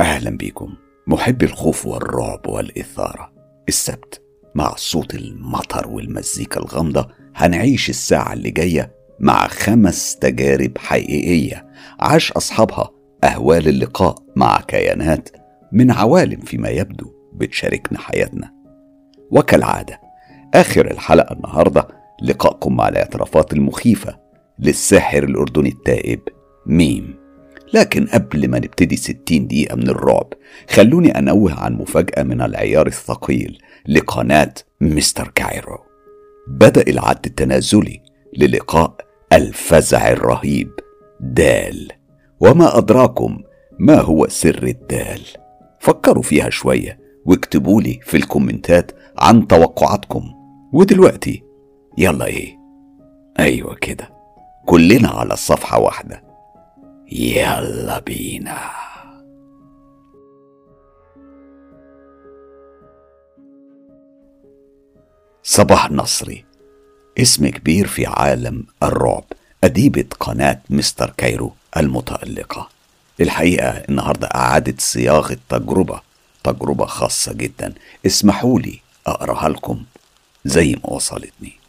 أهلا بيكم محبي الخوف والرعب والإثارة. السبت مع صوت المطر والمزيكا الغامضة هنعيش الساعة اللي جاية مع خمس تجارب حقيقية. عاش أصحابها أهوال اللقاء مع كيانات من عوالم فيما يبدو بتشاركنا حياتنا. وكالعادة آخر الحلقة النهاردة لقائكم مع الأعترافات المخيفة للساحر الأردني التائب ميم. لكن قبل ما نبتدي 60 دقيقة من الرعب خلوني أنوه عن مفاجأة من العيار الثقيل لقناة Mister Cairo. بدأ العد التنازلي للقاء الفزع الرهيب دال. وما أدراكم ما هو سر الدال؟ فكروا فيها شوية واكتبوا لي في الكومنتات عن توقعاتكم. ودلوقتي يلا إيه؟ أيوه كده. كلنا على صفحة واحدة. يلا بينا صباح نصري اسم كبير في عالم الرعب. أديبة قناة مستر كايرو المتألقة. الحقيقة النهاردة أعادت صياغة تجربة تجربة خاصة جدا. اسمحوا لي أقرأها لكم زي ما وصلتني.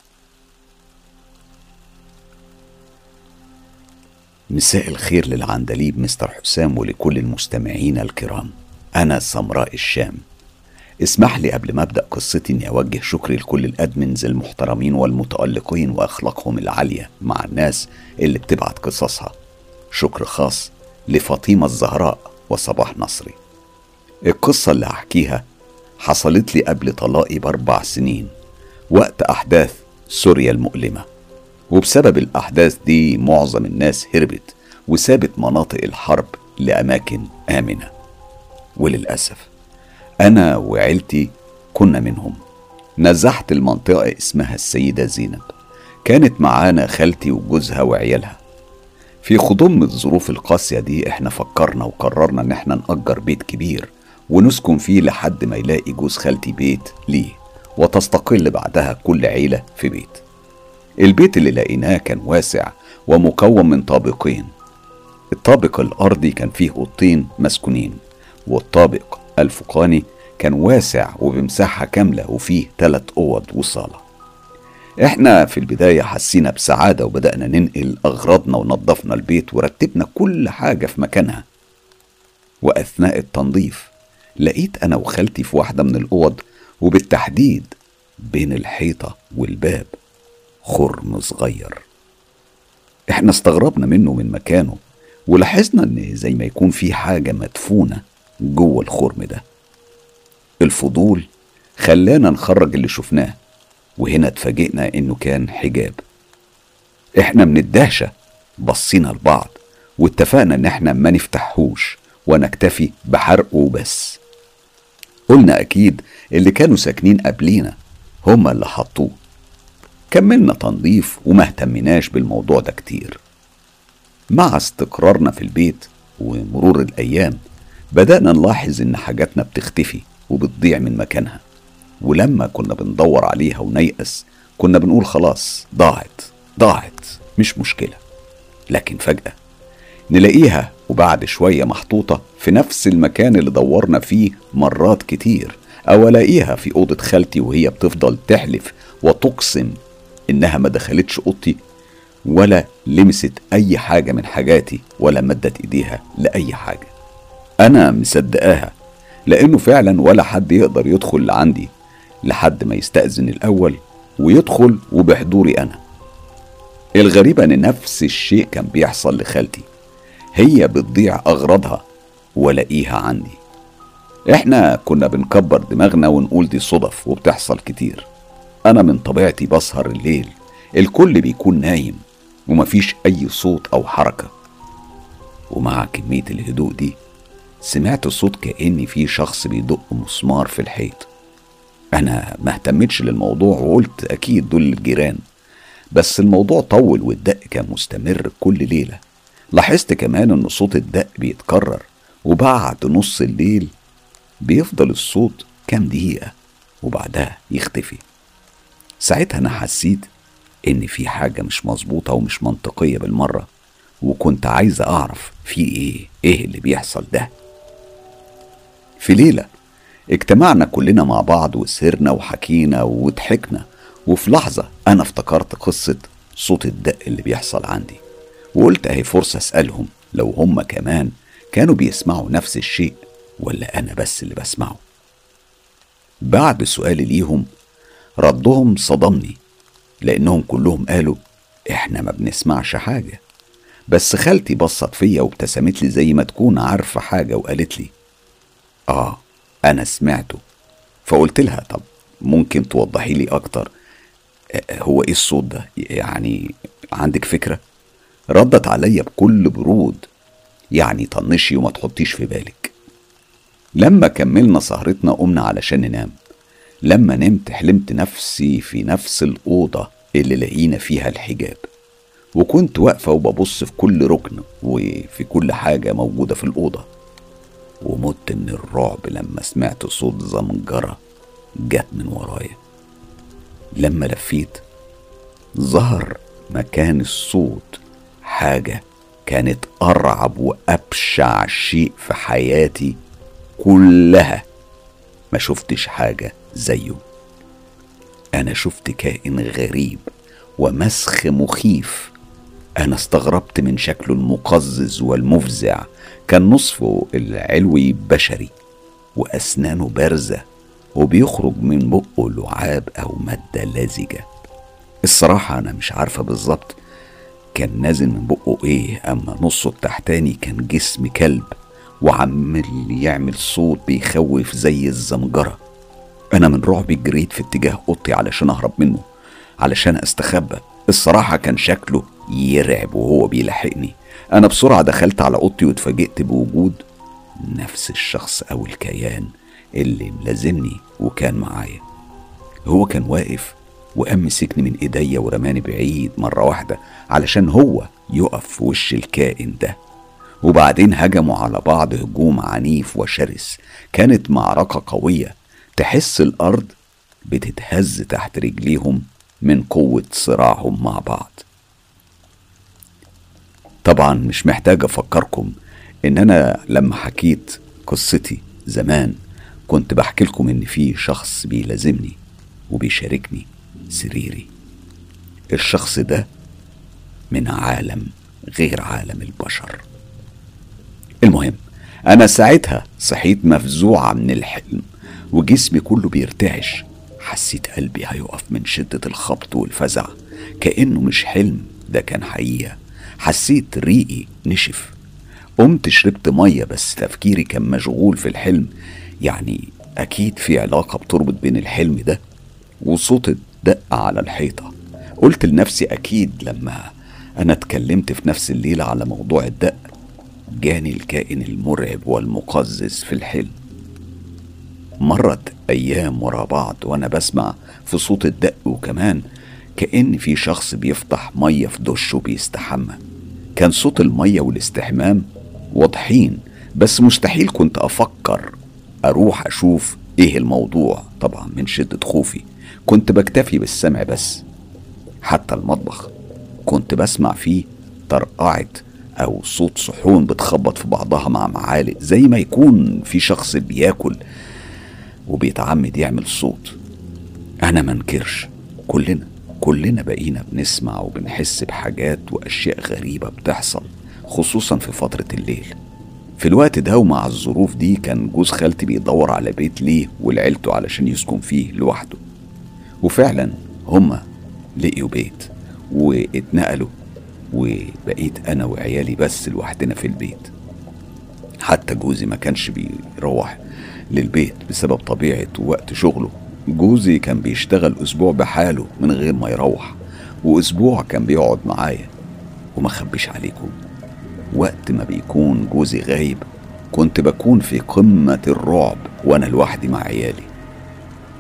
مساء الخير للعندليب مستر حسام ولكل المستمعين الكرام. أنا سمراء الشام. اسمح لي قبل ما أبدأ قصتي إني أوجه شكري لكل الأدمنز المحترمين والمتألقين وأخلاقهم العالية مع الناس اللي بتبعت قصصها. شكر خاص لفاطمة الزهراء وصباح نصري. القصة اللي هحكيها حصلت لي قبل طلاقي بأربع سنين وقت أحداث سوريا المؤلمة. وبسبب الأحداث دي معظم الناس هربت وسابت مناطق الحرب لأماكن آمنة. وللأسف أنا وعيلتي كنا منهم. نزحت المنطقة اسمها السيدة زينب. كانت معانا خالتي وجوزها وعيالها. في خضم الظروف القاسية دي إحنا فكرنا وقررنا إن إحنا نأجر بيت كبير ونسكن فيه لحد ما يلاقي جوز خالتي بيت ليه وتستقل بعدها كل عيلة في بيت. البيت اللي لقيناه كان واسع ومكون من طابقين. الطابق الأرضي كان فيه أوضتين مسكونين والطابق الفوقاني كان واسع وبمساحة كاملة وفيه تلات أوض وصالة. إحنا في البداية حسينا بسعادة وبدأنا ننقل أغراضنا ونظفنا البيت ورتبنا كل حاجة في مكانها. وأثناء التنظيف لقيت أنا وخالتي في واحدة من الأوض وبالتحديد بين الحيطة والباب. خرم صغير. إحنا استغربنا منه من مكانه ولاحظنا إن زي ما يكون في حاجة مدفونة جوه الخرم ده. الفضول خلانا نخرج اللي شفناه وهنا اتفاجئنا إنه كان حجاب. إحنا من الدهشة بصينا لبعض واتفقنا إن إحنا ما نفتحهوش ونكتفي بحرقه وبس. قلنا أكيد اللي كانوا ساكنين قبلينا هما اللي حطوه. كملنا تنظيف وما اهتمناش بالموضوع ده كتير. مع استقرارنا في البيت ومرور الأيام بدأنا نلاحظ إن حاجاتنا بتختفي وبتضيع من مكانها. ولما كنا بندور عليها ونيأس كنا بنقول خلاص ضاعت ضاعت مش مشكلة. لكن فجأة نلاقيها وبعد شوية محطوطة في نفس المكان اللي دورنا فيه مرات كتير أو ألاقيها في أوضة خالتي وهي بتفضل تحلف وتقسم إنها ما دخلتش أوضتي ولا لمست أي حاجة من حاجاتي ولا مدت إيديها لأي حاجة. أنا مصدقاها لأنه فعلا ولا حد يقدر يدخل لعندي لحد ما يستأذن الأول ويدخل وبحضوري أنا. الغريب أن نفس الشيء كان بيحصل لخالتي هي بتضيع أغراضها ولاقيها عندي. إحنا كنا بنكبر دماغنا ونقول دي صدف وبتحصل كتير. أنا من طبيعتي بسهر الليل. الكل بيكون نايم ومفيش أي صوت أو حركة. ومع كمية الهدوء دي سمعت صوت كأن في شخص بيدق مسمار في الحيط. أنا ما اهتمتش للموضوع وقلت أكيد دول الجيران. بس الموضوع طول والدق كان مستمر كل ليلة. لاحظت كمان إن صوت الدق بيتكرر وبعد نص الليل بيفضل الصوت كام دقيقة وبعدها يختفي. ساعتها أنا حسيت إن في حاجة مش مظبوطة ومش منطقية بالمرة وكنت عايز أعرف في إيه؟ إيه اللي بيحصل ده؟ في ليلة اجتمعنا كلنا مع بعض وسهرنا وحكينا وضحكنا وفي لحظة أنا افتكرت قصة صوت الدق اللي بيحصل عندي وقلت أهي فرصة أسألهم لو هم كمان كانوا بيسمعوا نفس الشيء ولا أنا بس اللي بسمعه. بعد سؤالي ليهم ردهم صدمني لأنهم كلهم قالوا إحنا ما بنسمعش حاجة. بس خالتي بصت فيا وابتسمت لي زي ما تكون عارفة حاجة وقالت لي آه أنا سمعته. فقلت لها طب ممكن توضحي لي أكتر هو إيه الصوت ده؟ يعني عندك فكرة؟ ردت عليا بكل برود يعني طنشي وما تحطيش في بالك. لما كملنا سهرتنا قمنا علشان ننام. لما نمت حلمت نفسي في نفس الأوضة اللي لقينا فيها الحجاب. وكنت واقفة وببص في كل ركن وفي كل حاجة موجودة في الأوضة. ومت من الرعب لما سمعت صوت زمجرة جت من ورايا. لما لفيت ظهر مكان الصوت حاجة كانت أرعب وأبشع شيء في حياتي كلها. ما شفتش حاجة زيه. أنا شفت كائن غريب ومسخ مخيف. أنا استغربت من شكله المقزز والمفزع كان نصفه العلوي بشري وأسنانه بارزة وبيخرج من بقه لعاب أو مادة لزجة. الصراحة أنا مش عارفة بالظبط كان نازل من بقه إيه أما نصه التحتاني كان جسم كلب وعمال يعمل صوت بيخوف زي الزمجرة أنا من رعبي جريت في اتجاه أوضتي علشان أهرب منه علشان أستخبى. الصراحة كان شكله يرعب وهو بيلاحقني. أنا بسرعة دخلت على أوضتي واتفاجئت بوجود نفس الشخص أو الكيان اللي ملازمني وكان معايا. هو كان واقف وقام مسكني من إيديا ورماني بعيد مرة واحدة علشان هو يقف في وش الكائن ده. وبعدين هجموا على بعض هجوم عنيف وشرس. كانت معركة قوية تحس الأرض بتتهز تحت رجليهم من قوة صراعهم مع بعض. طبعا مش محتاج أفكركم إن أنا لما حكيت قصتي زمان كنت بحكي لكم إن في شخص بيلازمني وبيشاركني سريري. الشخص ده من عالم غير عالم البشر. المهم أنا ساعتها صحيت مفزوعة من الحلم. وجسمي كله بيرتعش. حسيت قلبي هيقف من شدة الخبط والفزع. كأنه مش حلم ده كان حقيقة. حسيت ريقي نشف. قمت شربت مية بس تفكيري كان مشغول في الحلم. يعني أكيد في علاقة بتربط بين الحلم ده وصوت الدق على الحيطة. قلت لنفسي أكيد لما أنا اتكلمت في نفس الليلة على موضوع الدق جاني الكائن المرعب والمقزز في الحلم. مرت أيام ورا بعض وأنا بسمع في صوت الدق وكمان كأن في شخص بيفتح مية في دشه بيستحمى كان صوت المية والاستحمام واضحين بس مستحيل كنت أفكر أروح أشوف إيه الموضوع. طبعا من شدة خوفي كنت بكتفي بالسمع بس حتى المطبخ كنت بسمع فيه طرقعة أو صوت صحون بتخبط في بعضها مع معالق زي ما يكون في شخص بياكل وبيتعمد يعمل صوت. أنا منكرش كلنا كلنا بقينا بنسمع وبنحس بحاجات وأشياء غريبة بتحصل خصوصا في فترة الليل. في الوقت ده ومع الظروف دي كان جوز خالتي بيدور على بيت ليه ولعيلته علشان يسكن فيه لوحده. وفعلا هما لقيوا بيت واتنقلوا وبقيت أنا وعيالي بس لوحدنا في البيت. حتى جوزي ما كانش بيروح للبيت بسبب طبيعة وقت شغله. جوزي كان بيشتغل أسبوع بحاله من غير ما يروح وأسبوع كان بيقعد معايا. وما خبيش عليكم وقت ما بيكون جوزي غايب كنت بكون في قمة الرعب وأنا لوحدي مع عيالي.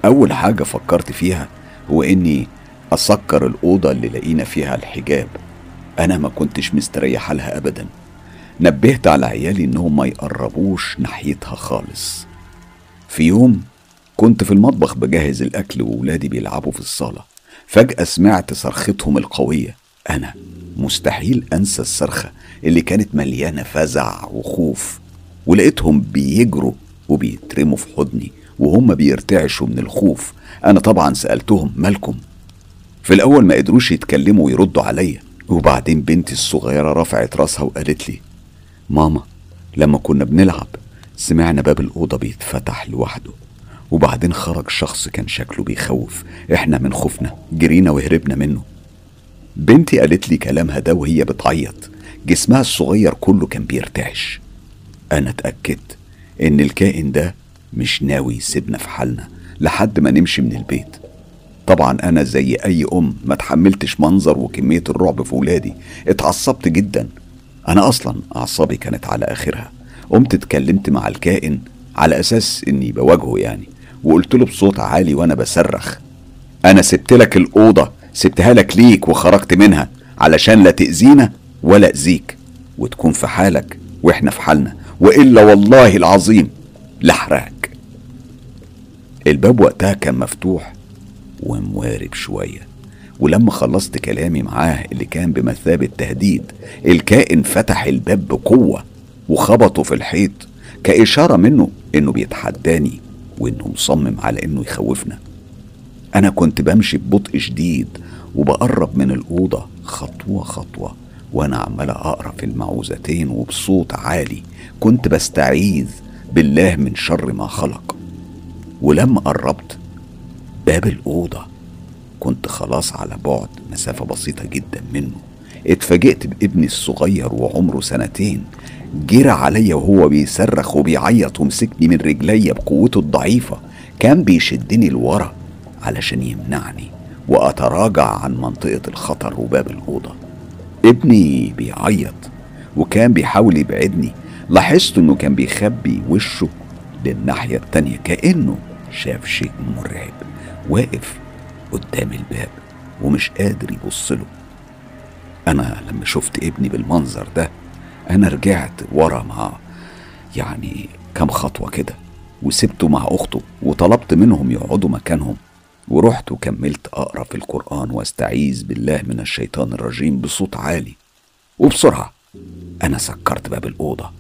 أول حاجة فكرت فيها هو إني أسكر الأوضة اللي لقينا فيها الحجاب. أنا ما كنتش مستريح لها أبدا. نبهت على عيالي إنهم ما يقربوش ناحيتها خالص. في يوم كنت في المطبخ بجهز الأكل وولادي بيلعبوا في الصالة. فجأة سمعت صرختهم القوية. أنا مستحيل أنسى الصرخة اللي كانت مليانة فزع وخوف ولقيتهم بيجروا وبيترموا في حضني وهم بيرتعشوا من الخوف. أنا طبعا سألتهم مالكم؟ في الأول ما قدروش يتكلموا ويردوا عليا. وبعدين بنتي الصغيرة رفعت راسها وقالت لي ماما لما كنا بنلعب سمعنا باب الأوضة بيتفتح لوحده وبعدين خرج شخص كان شكله بيخوف. إحنا من خوفنا جرينا وهربنا منه. بنتي قالت لي كلامها ده وهي بتعيط. جسمها الصغير كله كان بيرتعش. أنا اتأكدت إن الكائن ده مش ناوي يسيبنا في حالنا لحد ما نمشي من البيت. طبعا أنا زي أي أم ما تحملتش منظر وكمية الرعب في ولادي. اتعصبت جدا. أنا أصلا أعصابي كانت على آخرها. قمت اتكلمت مع الكائن على أساس إني بواجهه يعني وقلت له بصوت عالي وأنا بصرخ أنا سبت لك الأوضة سبتها لك ليك وخرجت منها علشان لا تأذينا ولا أذيك وتكون في حالك وإحنا في حالنا وإلا والله العظيم لحرقك الباب وقتها كان مفتوح وموارب شوية ولما خلصت كلامي معاه اللي كان بمثابة تهديد الكائن فتح الباب بقوة وخبطه في الحيط كإشارة منه إنه بيتحداني وإنه مصمم على إنه يخوفنا. أنا كنت بمشي ببطء شديد وبقرب من الأوضة خطوة خطوة وأنا عمال أقرأ في المعوذتين وبصوت عالي كنت بستعيذ بالله من شر ما خلق. ولما قربت باب الأوضة كنت خلاص على بعد مسافة بسيطة جدا منه. اتفاجئت بابني الصغير وعمره سنتين. جرى عليا وهو بيصرخ وبيعيط ومسكني من رجليا بقوته الضعيفة. كان بيشدني لورا علشان يمنعني وأتراجع عن منطقة الخطر وباب الأوضة. ابني بيعيط وكان بيحاول يبعدني. لاحظت إنه كان بيخبي وشه للناحية التانية كأنه شاف شيء مرعب واقف قدام الباب ومش قادر يبص له. أنا لما شفت ابني بالمنظر ده أنا رجعت ورا مع يعني كم خطوة كده وسبته مع أخته وطلبت منهم يقعدوا مكانهم ورحت وكملت أقرأ في القرآن وأستعيذ بالله من الشيطان الرجيم بصوت عالي. وبسرعة أنا سكرت باب الأوضة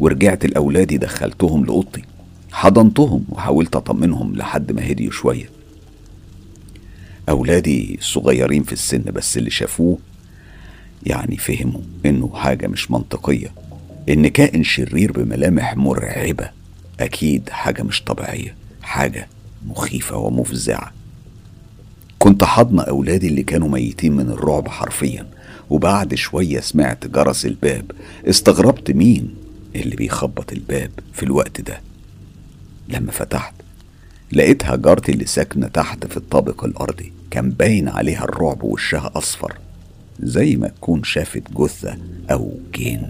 ورجعت لأولادي دخلتهم لأوضتي حضنتهم وحاولت أطمنهم لحد ما هديوا شوية. أولادي صغيرين في السن بس اللي شافوه يعني فهموا إنه حاجة مش منطقية. إن كائن شرير بملامح مرعبة أكيد حاجة مش طبيعية حاجة مخيفة ومفزعة. كنت حضن أولادي اللي كانوا ميتين من الرعب حرفيا وبعد شوية سمعت جرس الباب. استغربت مين اللي بيخبط الباب في الوقت ده؟ لما فتحت لقيتها جارتي اللي ساكنة تحت في الطابق الأرضي كان باين عليها الرعب وشها أصفر. زي ما تكون شافت جثة أو جن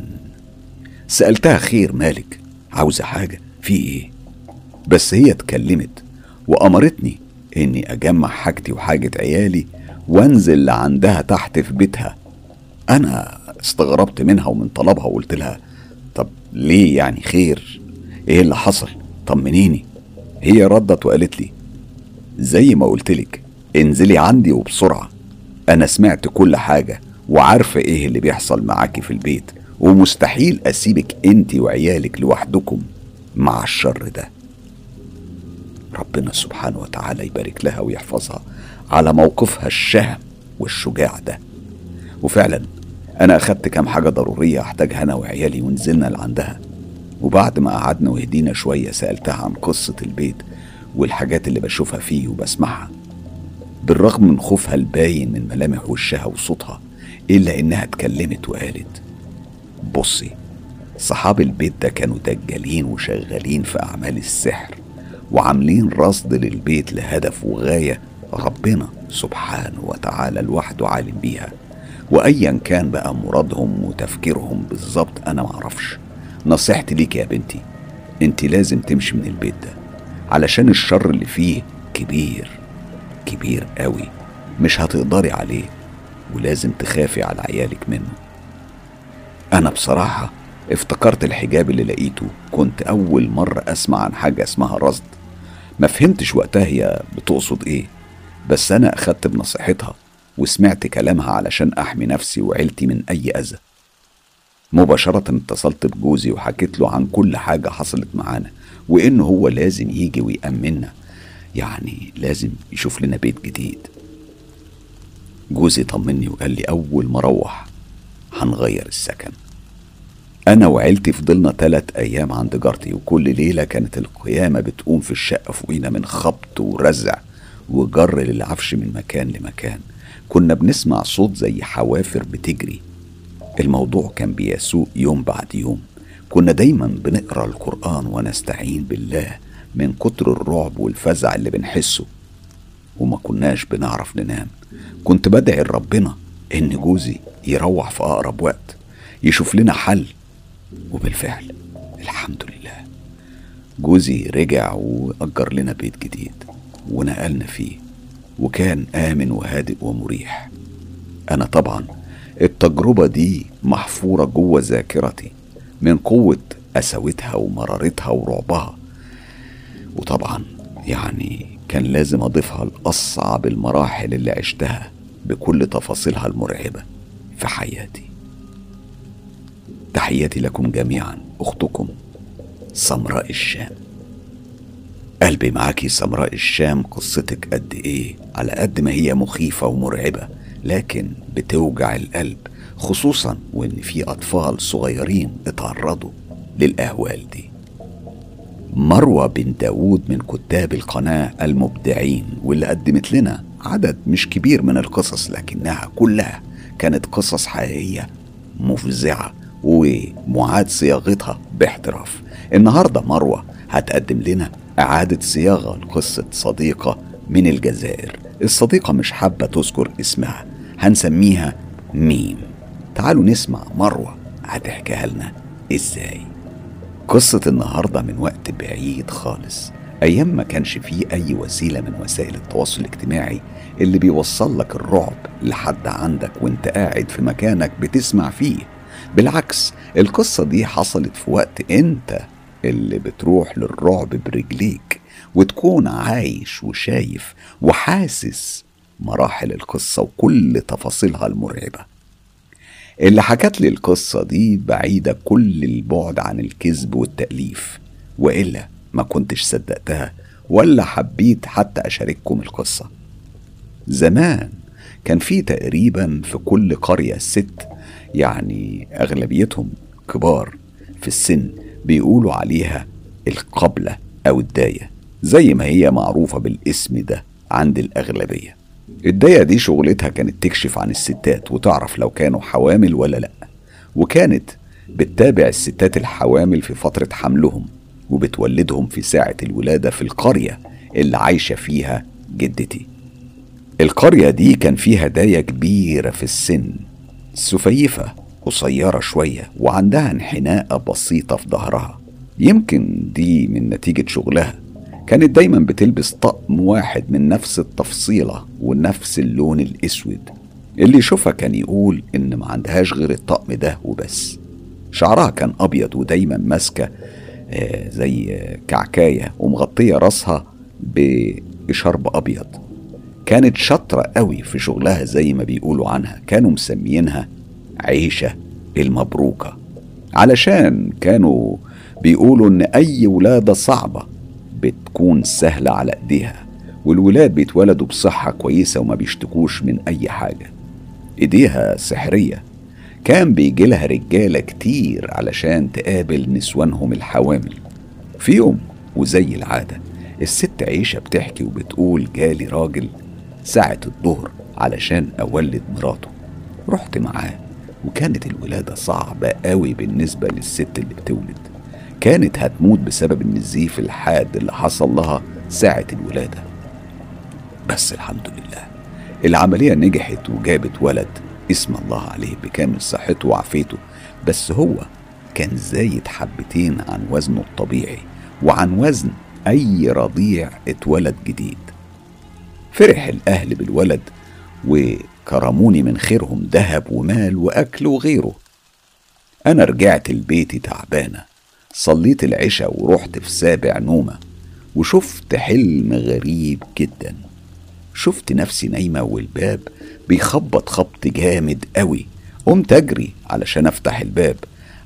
سألتها خير مالك عاوزة حاجة؟ في إيه؟ بس هي اتكلمت وأمرتني إني أجمع حاجتي وحاجة عيالي وأنزل لعندها تحت في بيتها. أنا استغربت منها ومن طلبها وقلت لها طب ليه يعني خير؟ إيه اللي حصل؟ طمنيني. هي ردت وقالت لي زي ما قلتلك انزلي عندي وبسرعة. أنا سمعت كل حاجة وعارفة إيه اللي بيحصل معاكي في البيت ومستحيل أسيبك أنت وعيالك لوحدكم مع الشر ده. ربنا سبحانه وتعالى يبارك لها ويحفظها على موقفها الشهم والشجاع ده. وفعلا أنا أخدت كام حاجة ضرورية أحتاجها أنا وعيالي ونزلنا لعندها. وبعد ما قعدنا وهدينا شوية سألتها عن قصة البيت والحاجات اللي بشوفها فيه وبسمعها. بالرغم من خوفها الباين من ملامح وشها وصوتها إلا إنها اتكلمت وقالت بصي صحاب البيت ده كانوا دجالين وشغالين في أعمال السحر وعاملين رصد للبيت لهدف وغاية ربنا سبحانه وتعالى لوحده عالم بيها. وأيا كان بقى مرادهم وتفكيرهم بالظبط أنا معرفش نصيحتي ليك يا بنتي انت لازم تمشي من البيت ده علشان الشر اللي فيه كبير. كبير قوي مش هتقدري عليه ولازم تخافي على عيالك منه. أنا بصراحة افتكرت الحجاب اللي لقيته. كنت أول مرة أسمع عن حاجة اسمها رصد. ما فهمتش وقتها هي بتقصد إيه بس أنا أخدت بنصيحتها وسمعت كلامها علشان أحمي نفسي وعيلتي من أي أذى. مباشرة اتصلت بجوزي وحكيت له عن كل حاجة حصلت معانا وإن هو لازم يجي ويأمننا. يعني لازم يشوف لنا بيت جديد. جوزي طمني وقال لي أول ما أروح هنغير السكن. أنا وعيلتي فضلنا تلات أيام عند جارتي وكل ليلة كانت القيامة بتقوم في الشقة فوقينا من خبط ورزع وجر للعفش من مكان لمكان. كنا بنسمع صوت زي حوافر بتجري. الموضوع كان بيسوء يوم بعد يوم. كنا دايما بنقرأ القرآن ونستعين بالله. من كتر الرعب والفزع اللي بنحسه. وما كناش بنعرف ننام. كنت بدعي لربنا إن جوزي يروح في أقرب وقت يشوف لنا حل. وبالفعل الحمد لله. جوزي رجع وأجر لنا بيت جديد ونقلنا فيه. وكان آمن وهادئ ومريح. أنا طبعا التجربة دي محفورة جوه ذاكرتي من قوة قساوتها ومرارتها ورعبها. وطبعا يعني كان لازم أضيفها لأصعب المراحل اللي عشتها بكل تفاصيلها المرعبة في حياتي. تحياتي لكم جميعا أختكم سمراء الشام. قلبي معاكي سمراء الشام قصتك قد إيه؟ على قد ما هي مخيفة ومرعبة لكن بتوجع القلب خصوصا وإن في أطفال صغيرين اتعرضوا للأهوال دي. مروة بن داود من كتاب القناة المبدعين واللي قدمت لنا عدد مش كبير من القصص لكنها كلها كانت قصص حقيقية مفزعة ومعاد صياغتها باحتراف. النهاردة مروة هتقدم لنا إعادة صياغة لقصة صديقة من الجزائر. الصديقة مش حابة تذكر اسمها هنسميها ميم. تعالوا نسمع مروة هتحكيها لنا إزاي. قصة النهاردة من وقت بعيد خالص. أيام ما كانش فيه أي وسيلة من وسائل التواصل الاجتماعي اللي بيوصل لك الرعب لحد عندك وانت قاعد في مكانك بتسمع فيه. بالعكس القصة دي حصلت في وقت انت اللي بتروح للرعب برجليك وتكون عايش وشايف وحاسس مراحل القصة وكل تفاصيلها المرعبة. اللي حكت لي القصة دي بعيدة كل البعد عن الكذب والتأليف وإلا ما كنتش صدقتها ولا حبيت حتى أشارككم القصة. زمان كان في تقريبا في كل قرية ست يعني أغلبيتهم كبار في السن بيقولوا عليها القبلة أو الداية زي ما هي معروفة بالاسم ده عند الأغلبية. الداية دي شغلتها كانت تكشف عن الستات وتعرف لو كانوا حوامل ولا لأ. وكانت بتتابع الستات الحوامل في فترة حملهم وبتولدهم في ساعة الولادة في القرية اللي عايشة فيها جدتي. القرية دي كان فيها داية كبيرة في السن سفيفة قصيرة شوية وعندها انحناءة بسيطة في ظهرها. يمكن دي من نتيجة شغلها. كانت دايما بتلبس طقم واحد من نفس التفصيلة ونفس اللون الأسود. اللي يشوفها كان يقول إن ما عندهاش غير الطقم ده وبس. شعرها كان أبيض ودايما ماسكة آه زي كعكاية ومغطية راسها بشرب أبيض. كانت شاطرة قوي في شغلها زي ما بيقولوا عنها. كانوا مسميينها عيشة المبروكة. علشان كانوا بيقولوا إن أي ولادة صعبة بتكون سهلة على إيديها والولاد بيتولدوا بصحة كويسة وما بيشتكوش من أي حاجة. إيديها سحرية. كان بيجي لها رجالة كتير علشان تقابل نسوانهم الحوامل. في يوم وزي العادة الست عيشة بتحكي وبتقول جالي راجل ساعة الظهر علشان أولد مراته. رحت معاه وكانت الولادة صعبة قوي بالنسبة للست اللي بتولد. كانت هتموت بسبب النزيف الحاد اللي حصل لها ساعة الولادة. بس الحمد لله العملية نجحت وجابت ولد اسم الله عليه بكامل صحته وعافيته بس هو كان زايد حبتين عن وزنه الطبيعي وعن وزن أي رضيع اتولد جديد. فرح الأهل بالولد وكرموني من خيرهم ذهب ومال وأكل وغيره. أنا رجعت لبيتي تعبانة صليت العشاء ورحت في سابع نومة وشفت حلم غريب جدا. شفت نفسي نايمة والباب بيخبط خبط جامد قوي. قمت أجري علشان أفتح الباب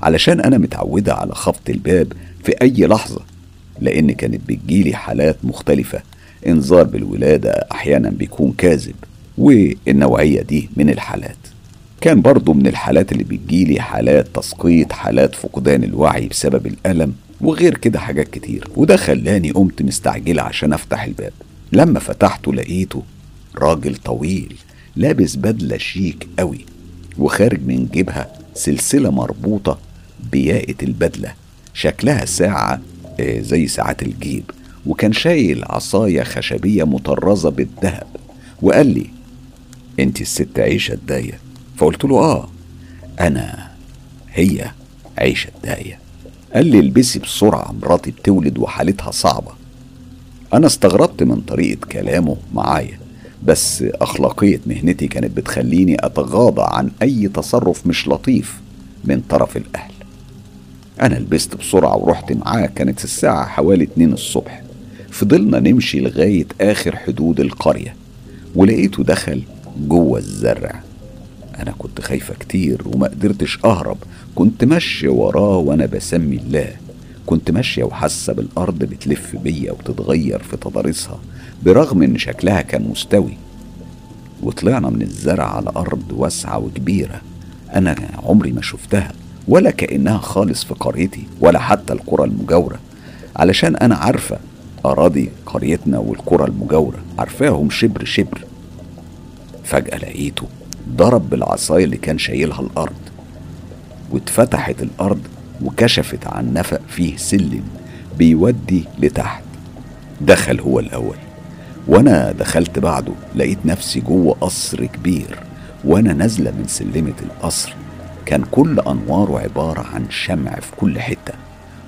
علشان أنا متعودة على خبط الباب في أي لحظة لأن كانت بتجيلي حالات مختلفة. إنذار بالولادة أحيانا بيكون كاذب والنوعية دي من الحالات. كان برضو من الحالات اللي بتجيلي حالات تسقيط حالات فقدان الوعي بسبب الألم وغير كده حاجات كتير. وده خلاني قمت مستعجلة عشان أفتح الباب. لما فتحته لقيته راجل طويل لابس بدلة شيك قوي وخارج من جيبها سلسلة مربوطة بياقة البدلة. شكلها ساعة آه، زي ساعات الجيب. وكان شايل عصاية خشبية مطرزة بالذهب. وقال لي أنت الست عيشة الداية فقلت له آه أنا هي عيشة الداية. قال لي البسي بسرعة مراتي بتولد وحالتها صعبة. أنا استغربت من طريقة كلامه معايا بس أخلاقية مهنتي كانت بتخليني أتغاضى عن أي تصرف مش لطيف من طرف الأهل. أنا لبست بسرعة ورحت معاه كانت الساعة حوالي اتنين الصبح. فضلنا نمشي لغاية آخر حدود القرية ولقيته دخل جوه الزرع. أنا كنت خايفة كتير وما قدرتش أهرب. كنت ماشية وراه وأنا بسمي الله. كنت ماشية وحاسة بالأرض بتلف بيا وتتغير في تضاريسها برغم إن شكلها كان مستوي. وطلعنا من الزرع على أرض واسعة وكبيرة. أنا عمري ما شفتها ولا كأنها خالص في قريتي ولا حتى القرى المجاورة. علشان أنا عارفة أراضي قريتنا والقرى المجاورة عارفاهم شبر شبر. فجأة لقيته ضرب بالعصاية اللي كان شايلها الأرض واتفتحت الأرض وكشفت عن نفق فيه سلم بيودي لتحت. دخل هو الأول. وأنا دخلت بعده لقيت نفسي جوه قصر كبير وأنا نازلة من سلمة القصر. كان كل أنواره عبارة عن شمع في كل حتة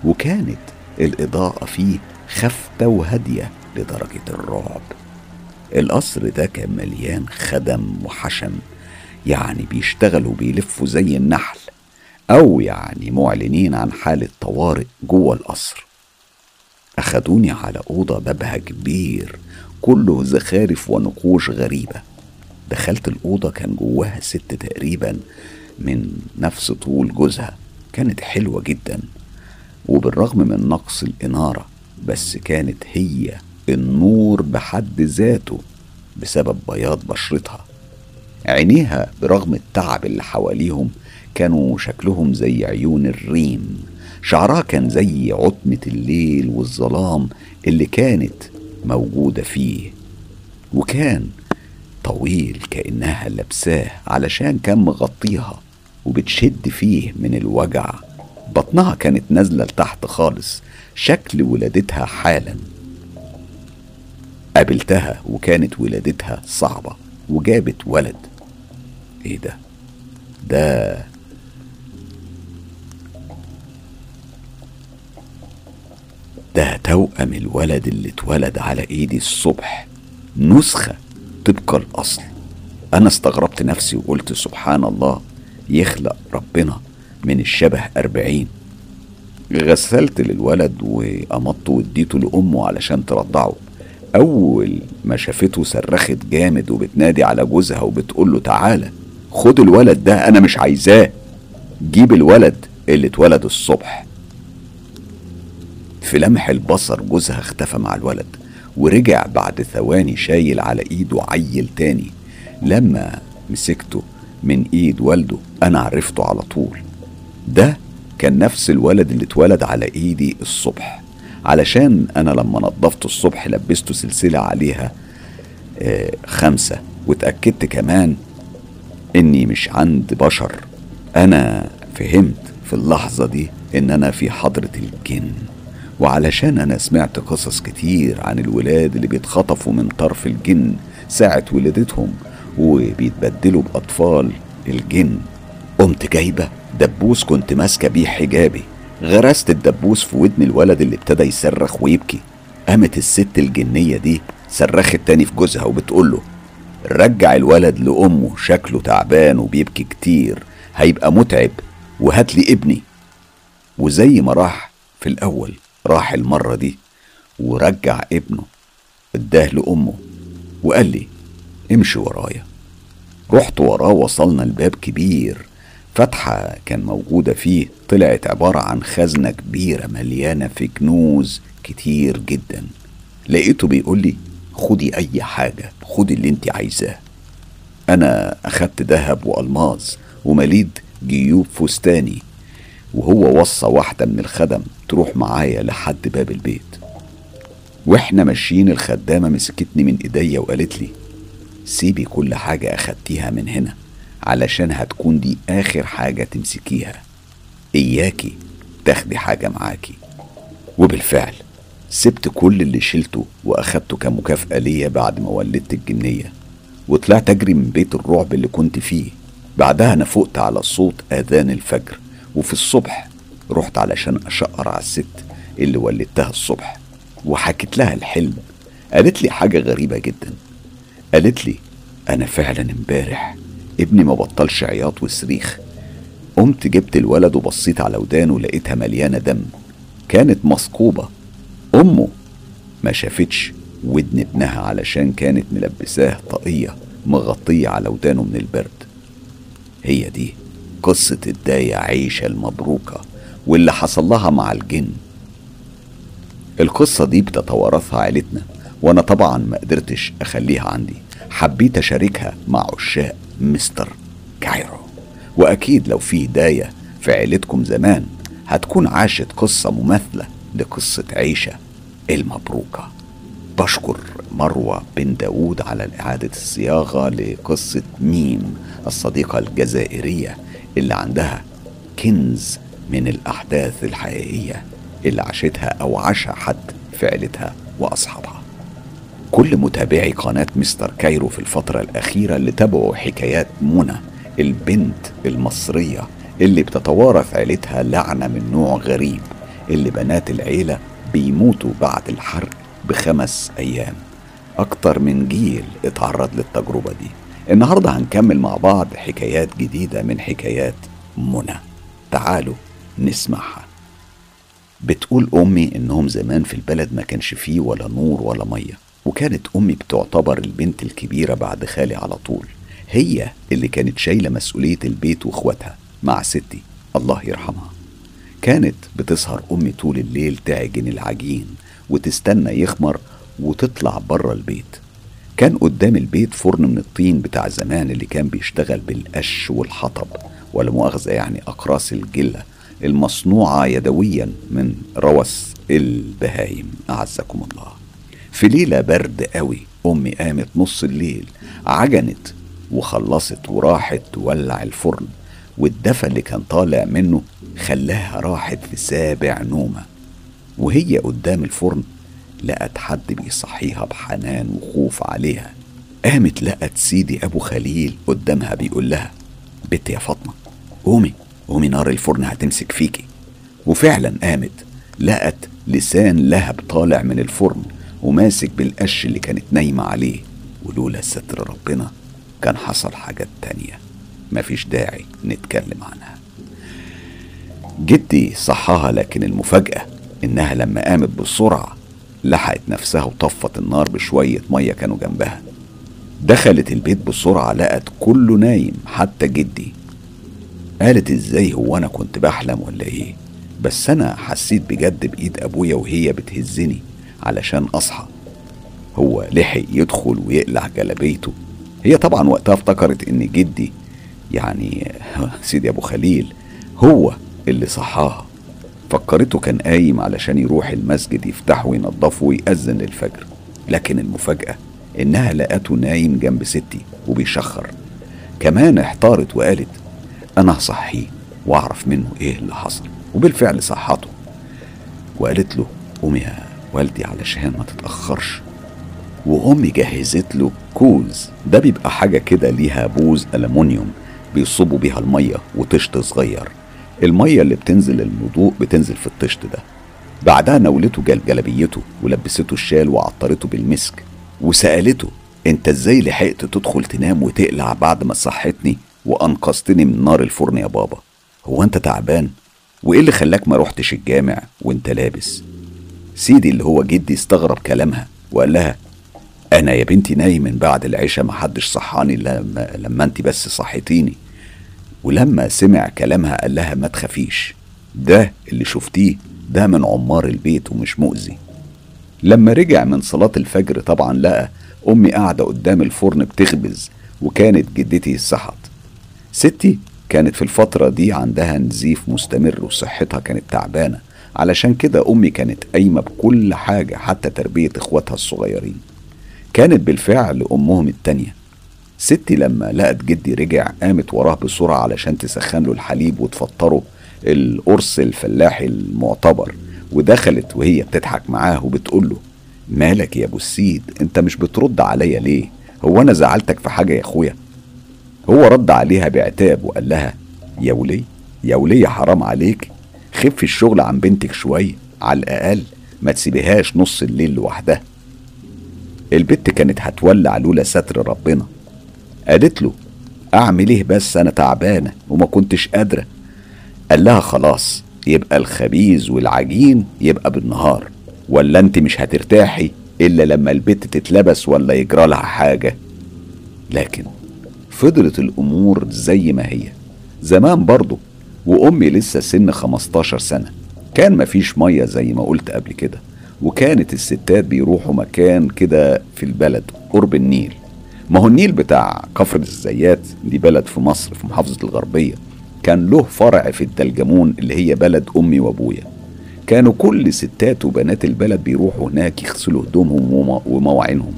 وكانت الإضاءة فيه خافتة وهادية لدرجة الرعب. القصر ده كان مليان خدم وحشم. يعني بيشتغلوا بيلفوا زي النحل أو يعني معلنين عن حالة طوارئ جوه القصر. أخدوني على أوضة بابها كبير كله زخارف ونقوش غريبة. دخلت الأوضة كان جواها ست تقريبا من نفس طول جوزها كانت حلوة جدا. وبالرغم من نقص الإنارة بس كانت هي النور بحد ذاته بسبب بياض بشرتها. عينيها برغم التعب اللي حواليهم كانوا شكلهم زي عيون الريم شعرها كان زي عتمة الليل والظلام اللي كانت موجودة فيه. وكان طويل كأنها لابساه علشان كان مغطيها وبتشد فيه من الوجع. بطنها كانت نازلة لتحت خالص شكل ولادتها حالا. قابلتها وكانت ولادتها صعبة وجابت ولد. إيه ده؟ ده ده توأم الولد اللي اتولد على ايدي الصبح. نسخة طبق الأصل. أنا استغربت نفسي وقلت سبحان الله يخلق ربنا من الشبه أربعين. غسلت للولد وقمضته واديته لأمه علشان ترضعه. أول ما شافته صرخت جامد وبتنادي على جوزها وبتقول له تعالى. خد الولد ده أنا مش عايزاه. جيب الولد اللي اتولد الصبح. في لمح البصر جوزها اختفى مع الولد ورجع بعد ثواني شايل على إيده عيل تاني. لما مسكته من إيد والده أنا عرفته على طول. ده كان نفس الولد اللي اتولد على إيدي الصبح. علشان أنا لما نظفته الصبح لبسته سلسلة عليها آه خمسة واتأكدت كمان إني مش عند بشر. أنا فهمت في اللحظة دي إن أنا في حضرة الجن. وعلشان أنا سمعت قصص كتير عن الولاد اللي بيتخطفوا من طرف الجن ساعة ولادتهم وبيتبدلوا بأطفال الجن. قمت جايبة دبوس كنت ماسكة بيه حجابي. غرست الدبوس في ودن الولد اللي ابتدى يصرخ ويبكي. قامت الست الجنية دي صرخت تاني في جوزها وبتقوله رجع الولد لأمه شكله تعبان وبيبكي كتير. هيبقى متعب وهات لي ابني. وزي ما راح في الأول راح المرة دي ورجع ابنه اداه لأمه وقال لي امشي ورايا. رحت وراه وصلنا الباب كبير. فتحة كان موجودة فيه طلعت عبارة عن خزنة كبيرة مليانة في كنوز كتير جدا. لقيته بيقول لي خدي أي حاجة خدي اللي أنت عايزاه. أنا أخدت ذهب وألماظ ومليد جيوب فستاني وهو وصى واحدة من الخدم تروح معايا لحد باب البيت. وإحنا ماشيين الخدامة مسكتني من إيديا وقالت لي سيبي كل حاجة أخدتيها من هنا علشان هتكون دي آخر حاجة تمسكيها. إياكي تاخدي حاجة معاكي. وبالفعل سبت كل اللي شلته وأخدته كمكافأة ليا بعد ما ولدت الجنية وطلعت أجري من بيت الرعب اللي كنت فيه. بعدها أنا فقت على صوت آذان الفجر وفي الصبح رحت علشان أشقر على الست اللي ولدتها الصبح وحكيت لها الحلم. قالت لي حاجة غريبة جدا. قالت لي أنا فعلا امبارح ابني ما بطلش عياط وصريخ. قمت جبت الولد وبصيت على ودانه لقيتها مليانة دم. كانت مثقوبة أمه. ما شافتش ودن ابنها علشان كانت ملبساه طاقية مغطية على ودانه من البرد. هي دي قصة الداية عيشة المبروكة واللي حصل لها مع الجن. القصة دي بتتوارثها عيلتنا وأنا طبعا ما قدرتش أخليها عندي. حبيت أشاركها مع عشاق مستر كايرو. وأكيد لو في هداية في عيلتكم زمان هتكون عاشت قصة مماثلة. لقصة عيشة المبروكة. بشكر مروة بن داود على إعادة الصياغة لقصة ميم الصديقة الجزائرية اللي عندها كنز من الأحداث الحقيقية اللي عاشتها أو عاشها حد في عيلتها وأصحابها. كل متابعي قناة مستر كايرو في الفترة الأخيرة اللي تابعوا حكايات منى البنت المصرية اللي بتتوارث عيلتها لعنة من نوع غريب. اللي بنات العيلة بيموتوا بعد الحرق بخمس أيام. أكتر من جيل اتعرض للتجربة دي. النهاردة هنكمل مع بعض حكايات جديدة من حكايات منى. تعالوا نسمعها. بتقول أمي إنهم زمان في البلد ما كانش فيه ولا نور ولا مية وكانت أمي بتعتبر البنت الكبيرة بعد خالي على طول. هي اللي كانت شايلة مسؤولية البيت وإخواتها مع ستي. الله يرحمها. كانت بتسهر أمي طول الليل تعجن العجين وتستنى يخمر وتطلع بره البيت. كان قدام البيت فرن من الطين بتاع زمان اللي كان بيشتغل بالقش والحطب ولا مؤاخذة يعني أقراص الجلة المصنوعة يدويا من روس البهايم. أعزكم الله. في ليلة برد قوي أمي قامت نص الليل عجنت وخلصت وراحت تولع الفرن والدفى اللي كان طالع منه خلاها راحت في سابع نومة وهي قدام الفرن لقت حد بيصحيها بحنان وخوف عليها. قامت لقت سيدي أبو خليل قدامها بيقول لها بنت يا فاطمة قومي قومي نار الفرن هتمسك فيكي. وفعلا قامت لقت لسان لهب طالع من الفرن وماسك بالقش اللي كانت نايمة عليه ولولا ستر ربنا كان حصل حاجات تانية. مفيش داعي نتكلم عنها. جدي صحاها لكن المفاجأة إنها لما قامت بسرعة لحقت نفسها وطفت النار بشوية مية كانوا جنبها. دخلت البيت بسرعة لقت كله نايم حتى جدي. قالت إزاي هو أنا كنت بحلم ولا إيه؟ بس أنا حسيت بجد بإيد أبويا وهي بتهزني علشان أصحى. هو لحق يدخل ويقلع جلابيته. هي طبعا وقتها افتكرت إن جدي يعني سيدي أبو خليل هو اللي صحاها. فكرته كان قايم علشان يروح المسجد يفتحه وينضفه ويأذن للفجر. لكن المفاجأة إنها لقته نايم جنب ستي وبيشخر. كمان احتارت وقالت أنا هصحيه وأعرف منه إيه اللي حصل. وبالفعل صحته. وقالت له قوم يا والدي علشان ما تتأخرش. وأمي جهزت له كوز. ده بيبقى حاجة كده ليها بوز ألمونيوم بيصبوا بيها المية وطشت صغير. المية اللي بتنزل الوضوء بتنزل في الطشت ده. بعدها نولته جل جلبيته ولبسته الشال وعطرته بالمسك وسألته أنت إزاي لحقت تدخل تنام وتقلع بعد ما صحتني وأنقذتني من نار الفرن يا بابا؟ هو أنت تعبان؟ وإيه اللي خلاك ما روحتش الجامع وأنت لابس؟ سيدي اللي هو جدي استغرب كلامها وقال لها أنا يا بنتي نايم من بعد العشاء ما حدش صحاني لما, لما انت بس صحيتيني. ولما سمع كلامها قال لها ما تخافيش ده اللي شفتيه ده من عمار البيت ومش مؤذي. لما رجع من صلاة الفجر طبعا لقى أمي قاعدة قدام الفرن بتخبز وكانت جدتي صحت. ستي كانت في الفترة دي عندها نزيف مستمر وصحتها كانت تعبانة علشان كده أمي كانت قايمة بكل حاجة حتى تربية إخواتها الصغيرين. كانت بالفعل أمهم التانية. ستي لما لقت جدي رجع قامت وراه بسرعة علشان تسخن له الحليب وتفطره القرص الفلاحي المعتبر ودخلت وهي بتضحك معاه وبتقول له مالك يا أبو السيد؟ أنت مش بترد عليا ليه؟ هو أنا زعلتك في حاجة يا أخويا؟ هو رد عليها بعتاب وقال لها يا ولي يا ولي حرام عليك خف الشغل عن بنتك شوية على الأقل ما تسيبيهاش نص الليل لوحدها. البت كانت هتولع لولا ستر ربنا. قالت له أعمل إيه بس؟ أنا تعبانة وما كنتش قادرة. قال لها خلاص يبقى الخبيز والعجين يبقى بالنهار ولا أنت مش هترتاحي إلا لما البت تتلبس ولا يجرى لها حاجة. لكن فضلت الأمور زي ما هي. زمان برضه وأمي لسه سن 15 سنة. كان مفيش مية زي ما قلت قبل كده وكانت الستات بيروحوا مكان كده في البلد قرب النيل. ما هو النيل بتاع كفر الزيات دي بلد في مصر في محافظة الغربية. كان له فرع في الدلجمون اللي هي بلد أمي وأبويا. كانوا كل ستات وبنات البلد بيروحوا هناك يغسلوا هدومهم ومواعينهم.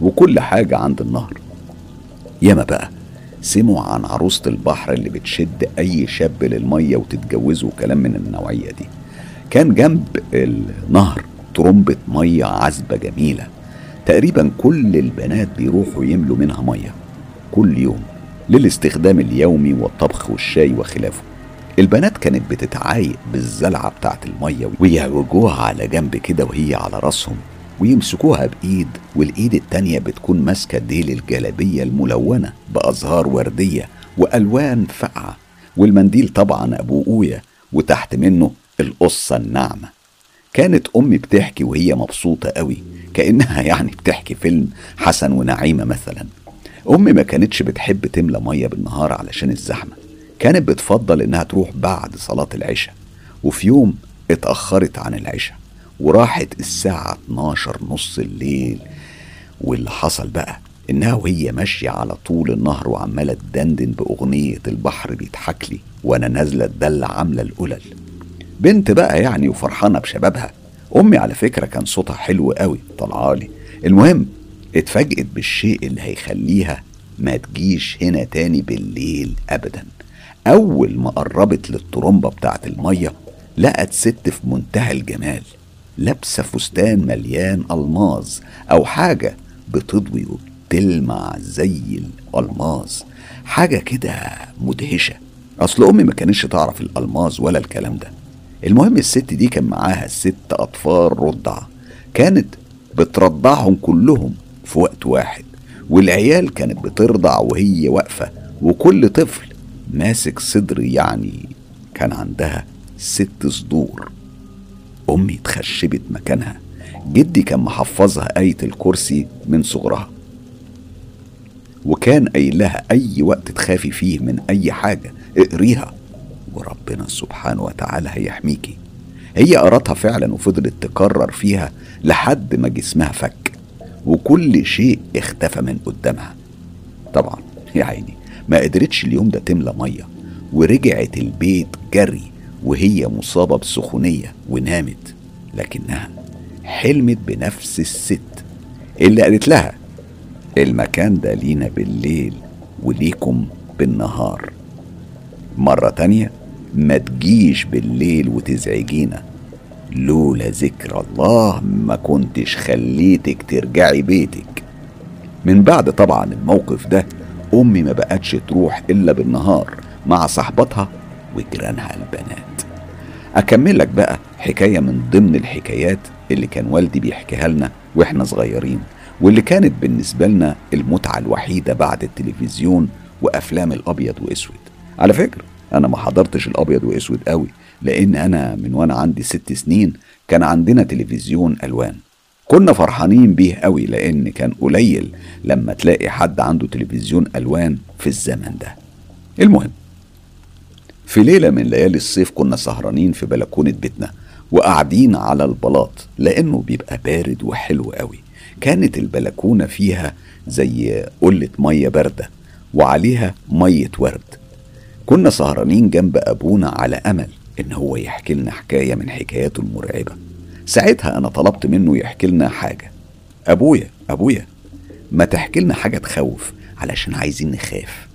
وكل حاجة عند النهر. ياما بقى سمعوا عن عروسة البحر اللي بتشد أي شاب للمية وتتجوزه وكلام من النوعية دي. كان جنب النهر ترمبة مية عذبة جميلة. تقريبا كل البنات بيروحوا يملوا منها مية كل يوم للاستخدام اليومي والطبخ والشاي وخلافه. البنات كانت بتتعايق بالزلعة بتاعت المية ويعوجوها على جنب كده وهي على راسهم ويمسكوها بإيد والإيد التانية بتكون ماسكة ديل الجلابية الملونة بأزهار وردية وألوان فقعة والمنديل طبعا أبو قوية وتحت منه القصة الناعمة. كانت أمي بتحكي وهي مبسوطة قوي. كأنها يعني بتحكي فيلم حسن ونعيمة مثلا. أمي ما كانتش بتحب تملى مية بالنهار علشان الزحمة. كانت بتفضل إنها تروح بعد صلاة العشاء. وفي يوم اتأخرت عن العشاء وراحت الساعة 12 نص الليل. واللي حصل بقى إنها وهي ماشية على طول النهر وعمالة تدندن بأغنية البحر بيضحك لي وأنا نازلة الدلة عاملة القلل. بنت بقى يعني وفرحانة بشبابها أمي على فكرة كان صوتها حلو قوي طلعالي المهم اتفاجئت بالشيء اللي هيخليها ما تجيش هنا تاني بالليل أبدا. أول ما قربت للطرمبة بتاعت المية لقت ست في منتهى الجمال لابسة فستان مليان ألماظ أو حاجة بتضوي وبتلمع زي الألماظ. حاجة كده مدهشة. أصل أمي ما كانتش تعرف الألماظ ولا الكلام ده. المهم الست دي كان معاها ست أطفال رضع كانت بترضعهم كلهم في وقت واحد والعيال كانت بترضع وهي واقفة وكل طفل ماسك صدر يعني كان عندها ست صدور. أمي اتخشبت مكانها جدي كان محفظها آية الكرسي من صغرها وكان قايل لها أي وقت تخافي فيه من أي حاجة اقريها. وربنا سبحانه وتعالى هيحميكي هي قرتها فعلا وفضلت تكرر فيها لحد ما جسمها فك وكل شيء اختفى من قدامها. طبعا يا عيني ما قدرتش اليوم ده تملى مية ورجعت البيت جري وهي مصابة بسخونية ونامت لكنها حلمت بنفس الست اللي قالت لها المكان ده لينا بالليل وليكم بالنهار. مرة تانية ما تجيش بالليل وتزعجينا. لولا ذكر الله ما كنتش خليتك ترجعي بيتك. من بعد طبعا الموقف ده أمي ما بقتش تروح إلا بالنهار مع صاحبتها وجيرانها البنات. أكمل لك بقى حكاية من ضمن الحكايات اللي كان والدي بيحكيها لنا وإحنا صغيرين واللي كانت بالنسبة لنا المتعة الوحيدة بعد التلفزيون وأفلام الأبيض وأسود. على فكرة أنا ما حضرتش الأبيض وأسود قوي لأن أنا من وأنا عندي ست سنين كان عندنا تلفزيون ألوان. كنا فرحانين بيه قوي لأن كان قليل لما تلاقي حد عنده تلفزيون ألوان في الزمن ده. المهم في ليلة من ليالي الصيف كنا سهرانين في بلكونة بيتنا وقاعدين على البلاط لأنه بيبقى بارد وحلو قوي. كانت البلكونة فيها زي قلة مية باردة وعليها مية ورد. كنا سهرانين جنب أبونا على أمل إن هو يحكي لنا حكاية من حكاياته المرعبة. ساعتها أنا طلبت منه يحكي لنا حاجة. أبويا أبويا ما تحكي لنا حاجة تخوف علشان عايزين نخاف.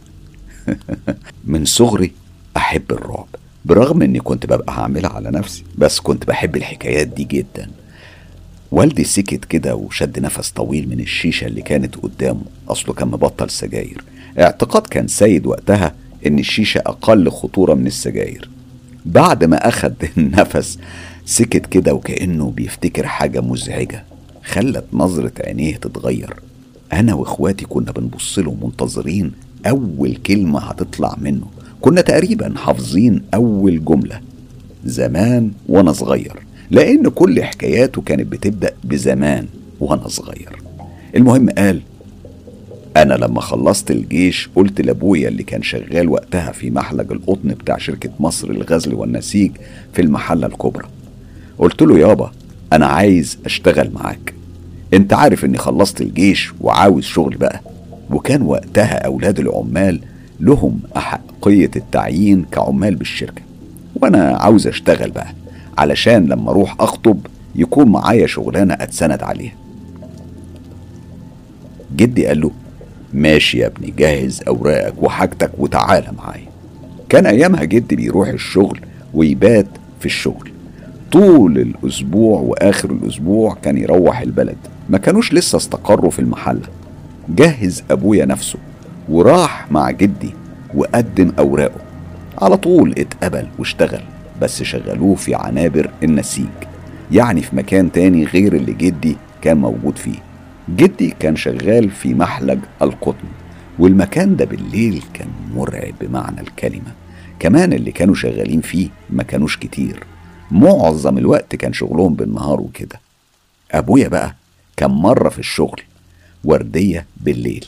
من صغري أحب الرعب برغم إني كنت ببقى هعملها على نفسي بس كنت بحب الحكايات دي جدا. والدي سكت كده وشد نفس طويل من الشيشة اللي كانت قدامه أصله كان مبطل سجاير. اعتقاد كان سيد وقتها إن الشيشة أقل خطورة من السجاير. بعد ما أخد النفس سكت كده وكأنه بيفتكر حاجة مزعجة خلت نظرة عينيه تتغير. أنا وإخواتي كنا بنبص له منتظرين أول كلمة هتطلع منه. كنا تقريبا حافظين أول جملة زمان وأنا صغير. لأن كل حكاياته كانت بتبدأ بزمان وأنا صغير. المهم قال أنا لما خلصت الجيش قلت لأبويا اللي كان شغال وقتها في محلج القطن بتاع شركة مصر للغزل والنسيج في المحلة الكبرى. قلت له يابا أنا عايز أشتغل معاك. أنت عارف إني خلصت الجيش وعاوز شغل بقى. وكان وقتها أولاد العمال لهم أحقية التعيين كعمال بالشركة. وأنا عاوز أشتغل بقى علشان لما أروح أخطب يكون معايا شغلانة أتسند عليها. جدي قال له ماشي يا ابني جهز أوراقك وحاجتك وتعالى معايا. كان أيامها جدي بيروح الشغل ويبات في الشغل. طول الأسبوع وآخر الأسبوع كان يروح البلد. ما كانوش لسه استقروا في المحلة. جهز أبويا نفسه وراح مع جدي وقدم أوراقه. على طول اتقبل واشتغل بس شغلوه في عنابر النسيج يعني في مكان تاني غير اللي جدي كان موجود فيه. جدي كان شغال في محلج القطن والمكان ده بالليل كان مرعب بمعنى الكلمة. كمان اللي كانوا شغالين فيه ما كانوش كتير. معظم الوقت كان شغلهم بالنهار وكده. أبويا بقى كان مرة في الشغل وردية بالليل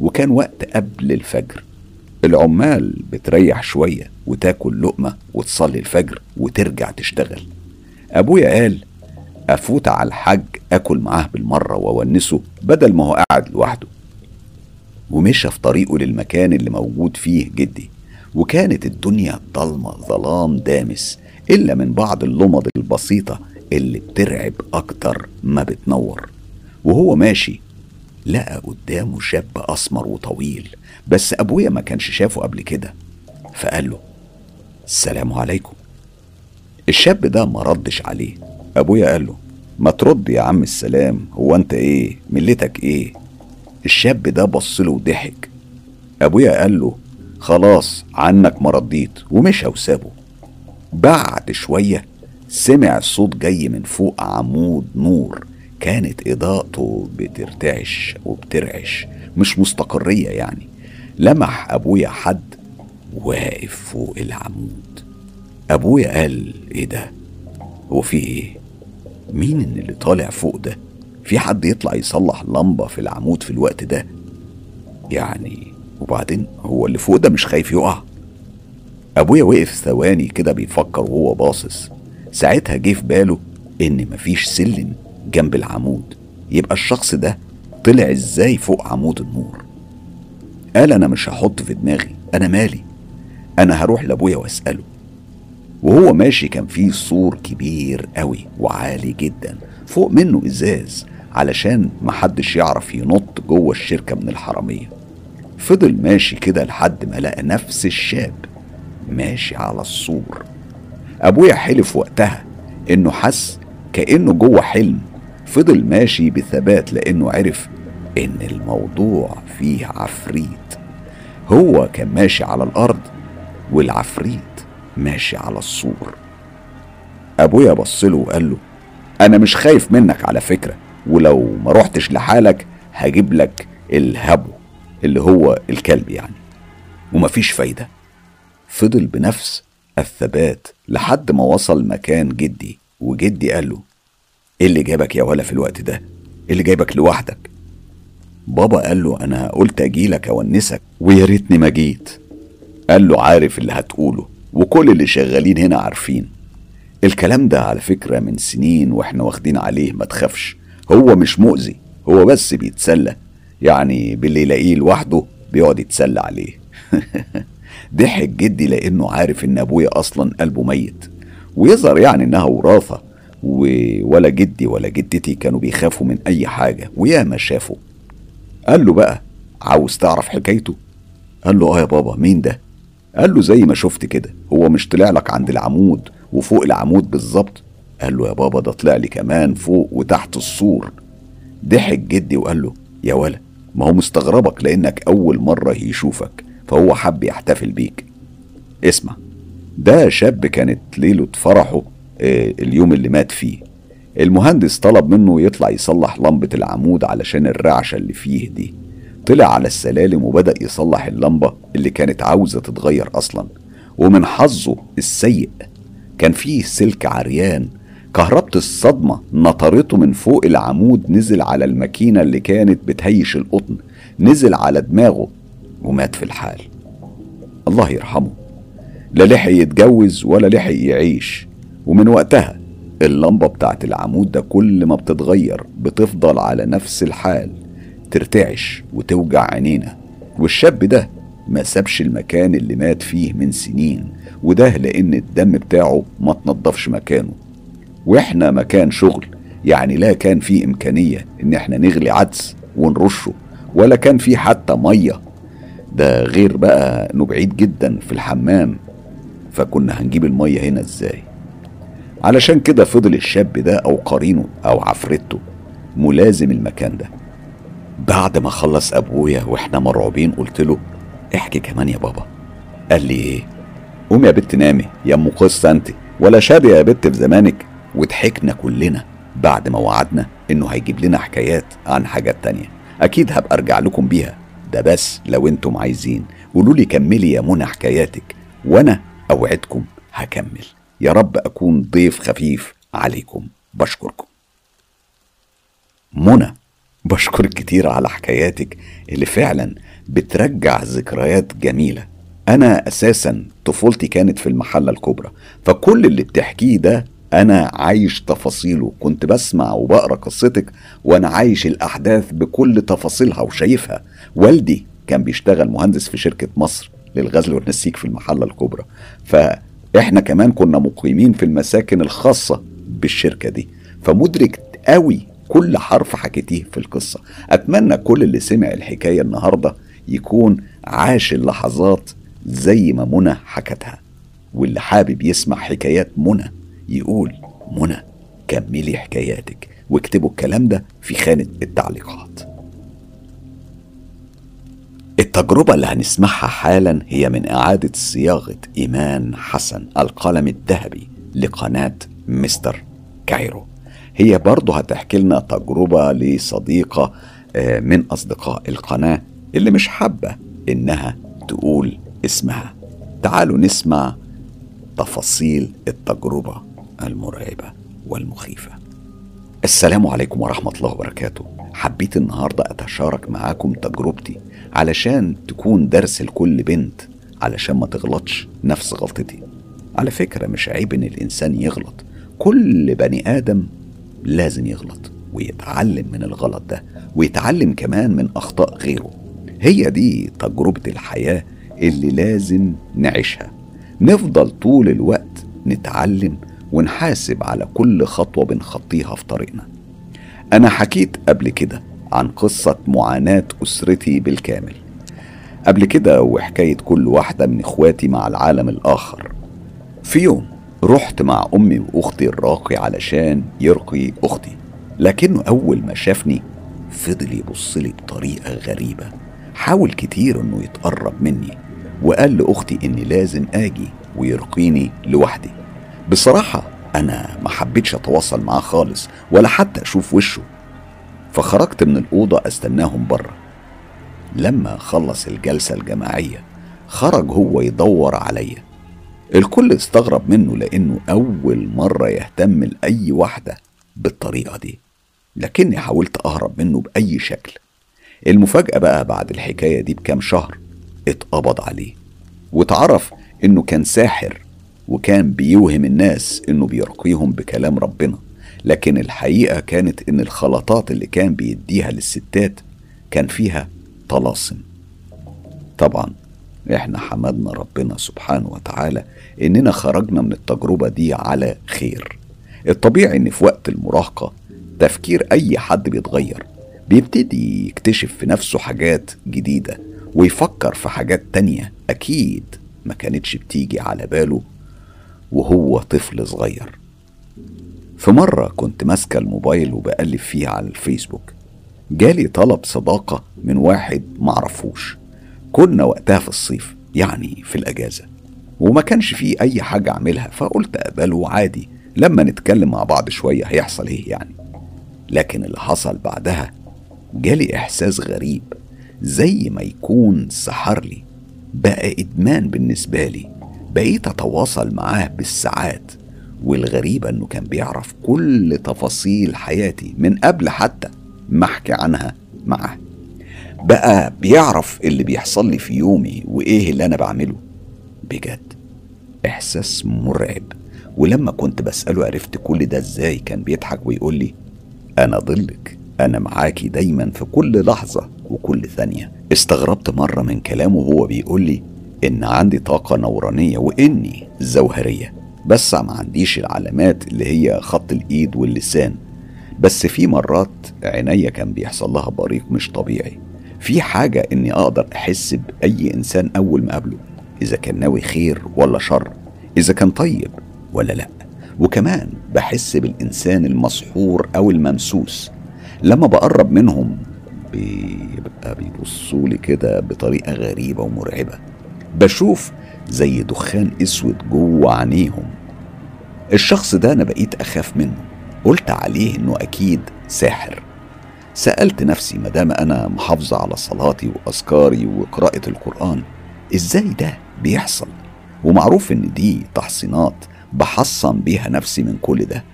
وكان وقت قبل الفجر. العمال بتريح شوية وتاكل لقمة وتصلي الفجر وترجع تشتغل. أبويا قال أفوت على الحاج أكل معاه بالمرة وأونسه بدل ما هو قاعد لوحده. ومشى في طريقه للمكان اللي موجود فيه جدي وكانت الدنيا ضلمة ظلام دامس إلا من بعض اللمض البسيطة اللي بترعب أكتر ما بتنور. وهو ماشي لقى قدامه شاب أسمر وطويل بس أبويا ما كانش شافه قبل كده. فقال له السلام عليكم. الشاب ده ما ردش عليه. أبويا قال له ما ترد يا عم السلام هو أنت إيه؟ ملتك إيه؟ الشاب ده بص له وضحك. أبويا قال له خلاص عنك ما رديت. ومشى وسابه. بعد شوية سمع صوت جاي من فوق عمود نور كانت إضاءته بترتعش وبترعش مش مستقرية يعني. لمح أبويا حد واقف فوق العمود. أبويا قال إيه ده؟ هو في إيه؟ مين اللي طالع فوق ده؟ في حد يطلع يصلح لمبة في العمود في الوقت ده؟ يعني وبعدين هو اللي فوق ده مش خايف يقع؟ أبويا وقف ثواني كده بيفكر وهو باصص. ساعتها جه في باله إن مفيش سلم جنب العمود. يبقى الشخص ده طلع إزاي فوق عمود النور؟ قال أنا مش هحط في دماغي أنا مالي؟ أنا هروح لأبويا وأسأله. وهو ماشي كان فيه سور كبير قوي وعالي جدا فوق منه إزاز علشان محدش يعرف ينط جوه الشركة من الحرامية. فضل ماشي كده لحد ما لقى نفس الشاب ماشي على السور. أبويا حلف وقتها إنه حس كأنه جوه حلم. فضل ماشي بثبات لأنه عرف إن الموضوع فيه عفريت. هو كان ماشي على الأرض والعفريت ماشي على السور أبويا بصله وقال له أنا مش خايف منك على فكرة ولو ما رحتش لحالك هجيب لك الهبو اللي هو الكلب يعني. ومفيش فايدة. فضل بنفس الثبات لحد ما وصل مكان جدي وجدي قال له إيه اللي جابك يا ولا في الوقت ده؟ إيه اللي جايبك لوحدك؟ بابا قال له أنا قلت اجيلك أونسك ويا ريتني ما جيت. قال له عارف اللي هتقوله. وكل اللي شغالين هنا عارفين. الكلام ده على فكرة من سنين وإحنا واخدين عليه ما تخافش. هو مش مؤذي هو بس بيتسلى. يعني باللي يلاقيه لوحده بيقعد يتسلى عليه. ضحك جدي لأنه عارف إن أبويا أصلا قلبه ميت. ويظهر يعني إنها وراثة ولا جدي ولا جدتي كانوا بيخافوا من أي حاجة. وياما شافوا. قال له بقى عاوز تعرف حكايته؟ قال له آه يا بابا مين ده؟ قال له زي ما شفت كده هو مش طلع لك عند العمود وفوق العمود بالظبط؟ قال له يا بابا ده طلع لي كمان فوق وتحت السور. ضحك جدي وقال له يا ولا ما هو مستغربك لأنك أول مرة يشوفك فهو حب يحتفل بيك. اسمع ده شاب كانت ليلة فرحه آه، اليوم اللي مات فيه. المهندس طلب منه يطلع يصلح لمبة العمود علشان الرعشة اللي فيه دي. طلع على السلالم وبدأ يصلح اللمبة اللي كانت عاوزة تتغير أصلا. ومن حظه السيء كان فيه سلك عريان. كهربة الصدمة نطرته من فوق العمود نزل على الماكينة اللي كانت بتهيش القطن نزل على دماغه ومات في الحال. الله يرحمه. لا لحق يتجوز ولا لحق يعيش. ومن وقتها اللمبة بتاعت العمود ده كل ما بتتغير بتفضل على نفس الحال. ترتعش وتوجع عينينا. والشاب ده ما سابش المكان اللي مات فيه من سنين وده لأن الدم بتاعه ما تنضفش مكانه. وإحنا مكان شغل يعني لا كان في إمكانية إن إحنا نغلي عدس ونرشه ولا كان في حتى مية. ده غير بقى إنه بعيد جدا في الحمام. فكنا هنجيب المية هنا إزاي؟ علشان كده فضل الشاب ده أو قرينه أو عفرته ملازم المكان ده. بعد ما خلص أبويا وإحنا مرعوبين قلت له احكي كمان يا بابا. قال لي إيه؟ قوم يا بت نامي يا أم قصة أنت. ولا شاب يا بت في زمانك. وضحكنا كلنا بعد ما وعدنا إنه هيجيب لنا حكايات عن حاجات تانية. أكيد هبقى أرجع لكم بيها. ده بس لو أنتم عايزين. قولوا لي كملي يا منى حكاياتك. وأنا أوعدكم هكمل. يا رب أكون ضيف خفيف عليكم. بشكركم. منى. بشكرك كتير على حكاياتك اللي فعلا بترجع ذكريات جميلة. أنا أساسا طفولتي كانت في المحلة الكبرى فكل اللي بتحكيه ده أنا عايش تفاصيله. كنت بسمع وبقرأ قصتك وأنا عايش الأحداث بكل تفاصيلها وشايفها. والدي كان بيشتغل مهندس في شركة مصر للغزل والنسيج في المحلة الكبرى. فإحنا كمان كنا مقيمين في المساكن الخاصة بالشركة دي. فمدرك قوي كل حرف حكيتيه في القصة. أتمنى كل اللي سمع الحكاية النهاردة يكون عاش اللحظات زي ما منى حكتها. واللي حابب يسمع حكايات منى يقول منى كملي حكاياتك. واكتبوا الكلام ده في خانة التعليقات. التجربة اللي هنسمعها حالا هي من إعادة صياغة إيمان حسن القلم الذهبي لقناة مستر كايرو. هي برضه هتحكي لنا تجربة لصديقة آه، من أصدقاء القناة اللي مش حابة إنها تقول اسمها. تعالوا نسمع تفاصيل التجربة المرعبة والمخيفة. السلام عليكم ورحمة الله وبركاته. حبيت النهاردة أتشارك معاكم تجربتي علشان تكون درس لكل بنت علشان ما تغلطش نفس غلطتي. على فكرة مش عيب إن الإنسان يغلط. كل بني آدم لازم يغلط ويتعلم من الغلط ده ويتعلم كمان من أخطاء غيره. هي دي تجربة الحياة اللي لازم نعيشها. نفضل طول الوقت نتعلم ونحاسب على كل خطوة بنخطيها في طريقنا. أنا حكيت قبل كده عن قصة معاناة أسرتي بالكامل. قبل كده وحكاية كل واحدة من إخواتي مع العالم الآخر. في يوم رحت مع أمي وأختي الراقي علشان يرقي أختي. لكنه أول ما شافني فضل يبصلي بطريقة غريبة. حاول كتير إنه يتقرب مني وقال لأختي إني لازم آجي ويرقيني لوحدي. بصراحة أنا ما حبيتش أتواصل معاه خالص ولا حتى أشوف وشه. فخرجت من الأوضة أستناهم بره لما خلص الجلسة الجماعية خرج هو يدور عليا. الكل استغرب منه لأنه أول مرة يهتم لأي واحدة بالطريقة دي. لكني حاولت أهرب منه بأي شكل. المفاجأة بقى بعد الحكاية دي بكام شهر اتقبض عليه واتعرف إنه كان ساحر وكان بيوهم الناس إنه بيرقيهم بكلام ربنا. لكن الحقيقة كانت إن الخلطات اللي كان بيديها للستات كان فيها طلاسم. طبعا إحنا حمدنا ربنا سبحانه وتعالى اننا خرجنا من التجربة دي على خير. الطبيعي ان في وقت المراهقة تفكير اي حد بيتغير بيبتدي يكتشف في نفسه حاجات جديدة ويفكر في حاجات تانية أكيد ما كانتش بتيجي على باله وهو طفل صغير. في مرة كنت ماسكة الموبايل وبقلب فيه على الفيسبوك جالي طلب صداقة من واحد معرفوش. كنا وقتها في الصيف يعني في الأجازة. وما كانش فيه أي حاجة أعملها فقلت أقبله عادي. لما نتكلم مع بعض شوية هيحصل إيه يعني؟ لكن اللي حصل بعدها جالي إحساس غريب. زي ما يكون سحر لي بقى إدمان بالنسبة لي. بقيت أتواصل معاه بالساعات. والغريبة إنه كان بيعرف كل تفاصيل حياتي من قبل حتى ما أحكي عنها معاه. بقى بيعرف اللي بيحصل لي في يومي وإيه اللي أنا بعمله. بجد إحساس مرعب. ولما كنت بسأله عرفت كل ده إزاي كان بيضحك ويقول لي أنا ضلك أنا معاكي دايما في كل لحظة وكل ثانية. استغربت مرة من كلامه وهو بيقول لي إن عندي طاقة نورانية وإني زوهرية بس ما عنديش العلامات اللي هي خط الإيد واللسان. بس في مرات عينيا كان بيحصل لها بريق مش طبيعي. في حاجة إني أقدر أحس بأي إنسان أول ما أقابله إذا كان ناوي خير ولا شر إذا كان طيب ولا لأ. وكمان بحس بالإنسان المسحور أو الممسوس لما بقرب منهم بيبقى بيبصوا لي كده بطريقة غريبة ومرعبة. بشوف زي دخان أسود جوه عينيهم. الشخص ده أنا بقيت أخاف منه. قلت عليه إنه أكيد ساحر. سألت نفسي مادام أنا محافظة على صلاتي وأذكاري وقراءة القرآن إزاي ده بيحصل؟ ومعروف إن دي تحصينات بحصن بيها نفسي من كل ده.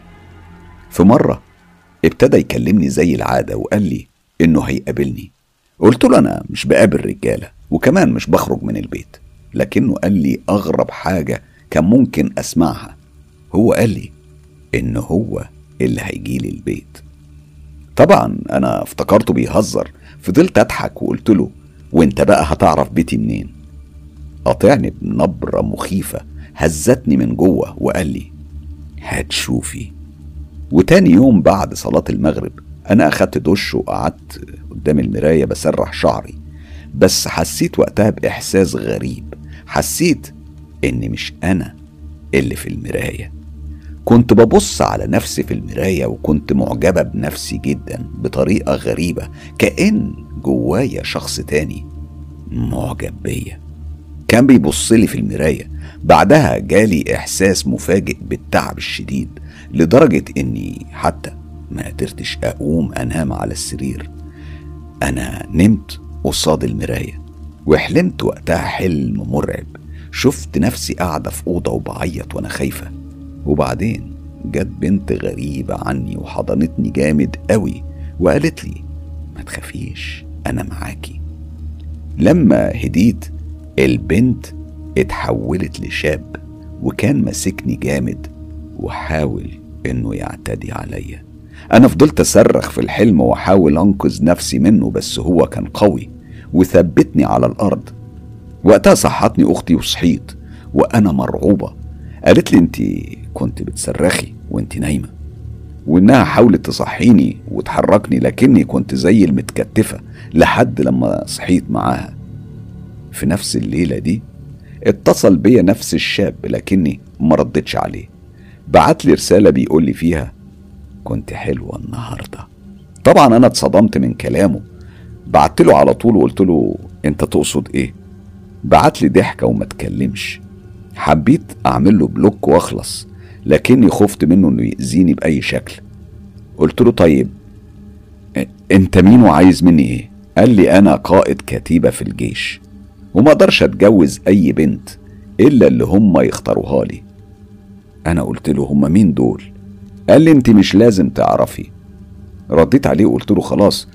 في مرة ابتدى يكلمني زي العادة وقال لي إنه هيقابلني. قلت له أنا مش بقابل رجالة وكمان مش بخرج من البيت لكنه قال لي أغرب حاجة كان ممكن أسمعها. هو قال لي إن هو اللي هيجيلي البيت. طبعا أنا افتكرته بيهزر. فضلت أضحك وقلت له وأنت بقى هتعرف بيتي منين؟ قاطعني بنبرة مخيفة هزتني من جوه وقال لي هتشوفي. وتاني يوم بعد صلاة المغرب أنا أخدت دش وقعدت قدام المراية بسرح شعري بس حسيت وقتها بإحساس غريب. حسيت إن مش أنا اللي في المراية. كنت ببص على نفسي في المراية وكنت معجبة بنفسي جدا بطريقة غريبة كأن جوايا شخص تاني معجب بيا. كان بيبص لي في المراية. بعدها جالي إحساس مفاجئ بالتعب الشديد لدرجة إني حتى ما قدرتش أقوم أنام على السرير. أنا نمت قصاد المراية وحلمت وقتها حلم مرعب. شفت نفسي قاعدة في أوضة وبعيط وأنا خايفة. وبعدين جت بنت غريبة عني وحضنتني جامد قوي وقالت لي ما تخافيش أنا معاكي. لما هديت البنت اتحولت لشاب وكان ماسكني جامد وحاول إنه يعتدي عليا. أنا فضلت أصرخ في الحلم وأحاول أنقذ نفسي منه بس هو كان قوي وثبتني على الأرض. وقتها صحتني أختي وصحيت وأنا مرعوبة. قالت لي انت كنت بتصرخي وانت نايمة. وإنها حاولت تصحيني وتحركني لكني كنت زي المتكتفة لحد لما صحيت معاها. في نفس الليلة دي اتصل بيا نفس الشاب لكني ما ردتش عليه. بعت لي رسالة بيقول لي فيها كنت حلوة النهارده. طبعا أنا اتصدمت من كلامه. بعت له على طول وقلت له أنت تقصد إيه؟ بعت لي ضحكة وما تكلمش حبيت أعمل له بلوك وأخلص. لكني خفت منه إنه يأذيني بأي شكل. قلت له طيب أنت مين وعايز مني إيه؟ قال لي أنا قائد كتيبة في الجيش وما أقدرش أتجوز أي بنت إلا اللي هم يختاروها لي. أنا قلت له هم مين دول؟ قال لي أنت مش لازم تعرفي. رديت عليه وقلت له خلاص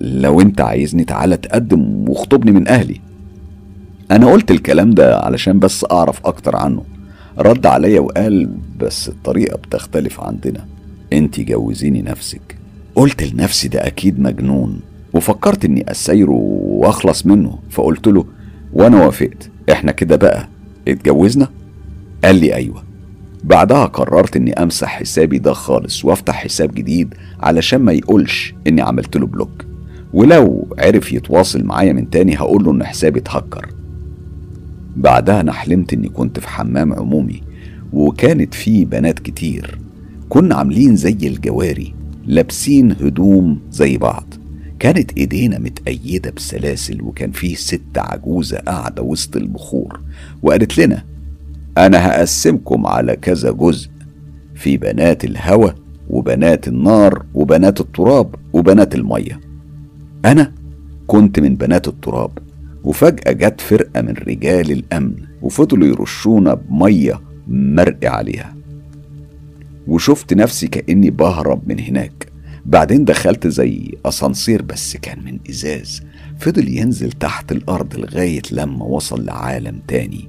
لو أنت عايزني تعالى تقدم واخطبني من أهلي. أنا قلت الكلام ده علشان بس أعرف أكتر عنه. رد عليا وقال بس الطريقة بتختلف عندنا. انت جوزيني نفسك. قلت لنفسي ده أكيد مجنون. وفكرت إني أسيره وأخلص منه. فقلت له وأنا وافقت. إحنا كده بقى. اتجوزنا؟ قال لي أيوه. بعدها قررت إني أمسح حسابي ده خالص وأفتح حساب جديد علشان ما يقولش إني عملت له بلوك. ولو عرف يتواصل معايا من تاني هقول له إن حسابي اتهكر. بعدها أنا حلمت إني كنت في حمام عمومي وكانت فيه بنات كتير. كنا عاملين زي الجواري لابسين هدوم زي بعض. كانت إيدينا متأيدة بسلاسل وكان فيه ست عجوزة قاعدة وسط البخور وقالت لنا أنا هقسمكم على كذا جزء في بنات الهوى وبنات النار وبنات التراب وبنات المية. أنا كنت من بنات التراب. وفجأة جت فرقة من رجال الأمن وفضلوا يرشونا بمية مرق عليها. وشفت نفسي كأني بهرب من هناك. بعدين دخلت زي أسانسير بس كان من إزاز. فضل ينزل تحت الأرض لغاية لما وصل لعالم تاني.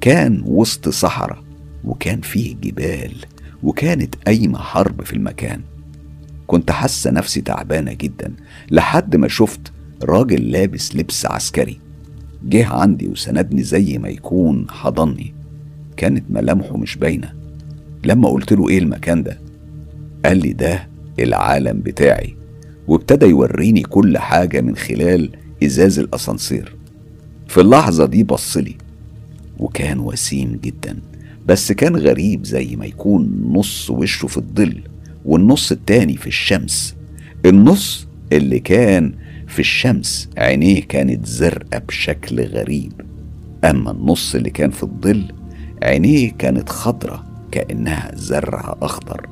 كان وسط صحراء وكان فيه جبال وكانت قايمة حرب في المكان. كنت حاسة نفسي تعبانة جدا لحد ما شفت راجل لابس لبس عسكري. جه عندي وسندني زي ما يكون حضني. كانت ملامحه مش باينة. لما قلت له إيه المكان ده قال لي ده العالم بتاعي وابتدى يوريني كل حاجة من خلال إزاز الأسانسير. في اللحظة دي بصلي وكان وسيم جدا بس كان غريب زي ما يكون نص وشه في الظل والنص التاني في الشمس. النص اللي كان في الشمس عينيه كانت زرقاء بشكل غريب. أما النص اللي كان في الظل عينيه كانت خضرة كأنها زرع أخضر.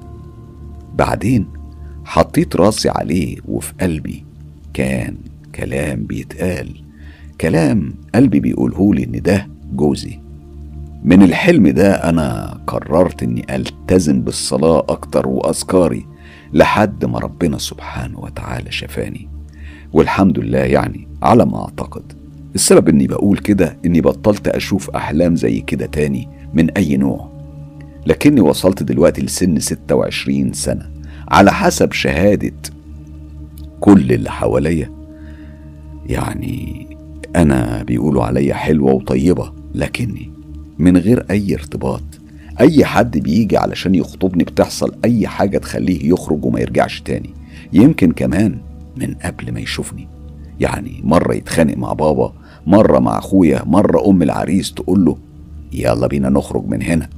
بعدين حطيت راسي عليه وفي قلبي كان كلام بيتقال. كلام قلبي بيقولهولي إن ده جوزي. من الحلم ده أنا قررت إني ألتزم بالصلاة أكتر وأذكاري لحد ما ربنا سبحانه وتعالى شفاني. والحمد لله يعني على ما أعتقد. السبب إني بقول كده إني بطلت أشوف أحلام زي كده تاني من أي نوع. لكني وصلت دلوقتي لسن 26 سنة. على حسب شهادة كل اللي حواليا يعني أنا بيقولوا عليا حلوة وطيبة لكني من غير أي ارتباط أي حد بيجي علشان يخطبني بتحصل أي حاجة تخليه يخرج وما يرجعش تاني. يمكن كمان من قبل ما يشوفني. يعني مرة يتخانق مع بابا مرة مع أخويا مرة أم العريس تقول له يلا بينا نخرج من هنا.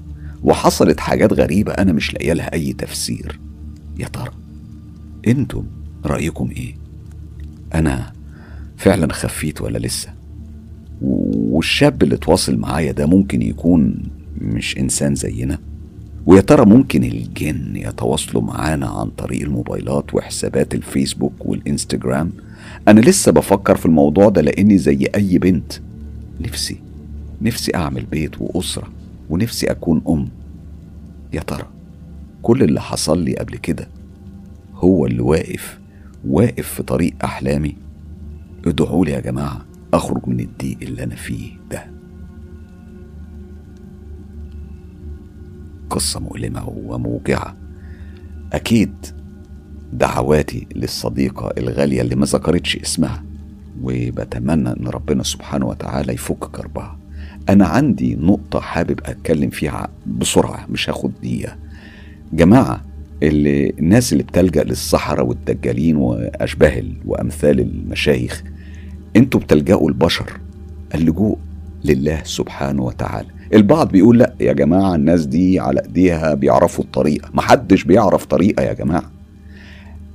وحصلت حاجات غريبة أنا مش لاقية لها أي تفسير. يا ترى أنتم رأيكم إيه؟ أنا فعلا خفيت ولا لسه؟ والشاب اللي تواصل معايا ده ممكن يكون مش إنسان زينا؟ ويا ترى ممكن الجن يتواصلوا معانا عن طريق الموبايلات وحسابات الفيسبوك والإنستجرام؟ أنا لسه بفكر في الموضوع ده لأني زي أي بنت. نفسي نفسي أعمل بيت وأسرة ونفسي أكون أم. يا ترى كل اللي حصل لي قبل كده هو اللي واقف واقف في طريق أحلامي؟ ادعوا لي يا جماعة أخرج من الضيق اللي أنا فيه ده. قصة مؤلمة وموجعة أكيد دعواتي للصديقة الغالية اللي ما ذكرتش اسمها وبتمنى إن ربنا سبحانه وتعالى يفك كربها. أنا عندي نقطة حابب أتكلم فيها بسرعة مش هاخد دقيقة. جماعة اللي الناس اللي بتلجأ للصحراء والدجالين وأشباه وأمثال المشايخ أنتوا بتلجأوا البشر اللجوء لله سبحانه وتعالى. البعض بيقول لا يا جماعة الناس دي على إيديها بيعرفوا الطريقة. محدش بيعرف طريقة يا جماعة.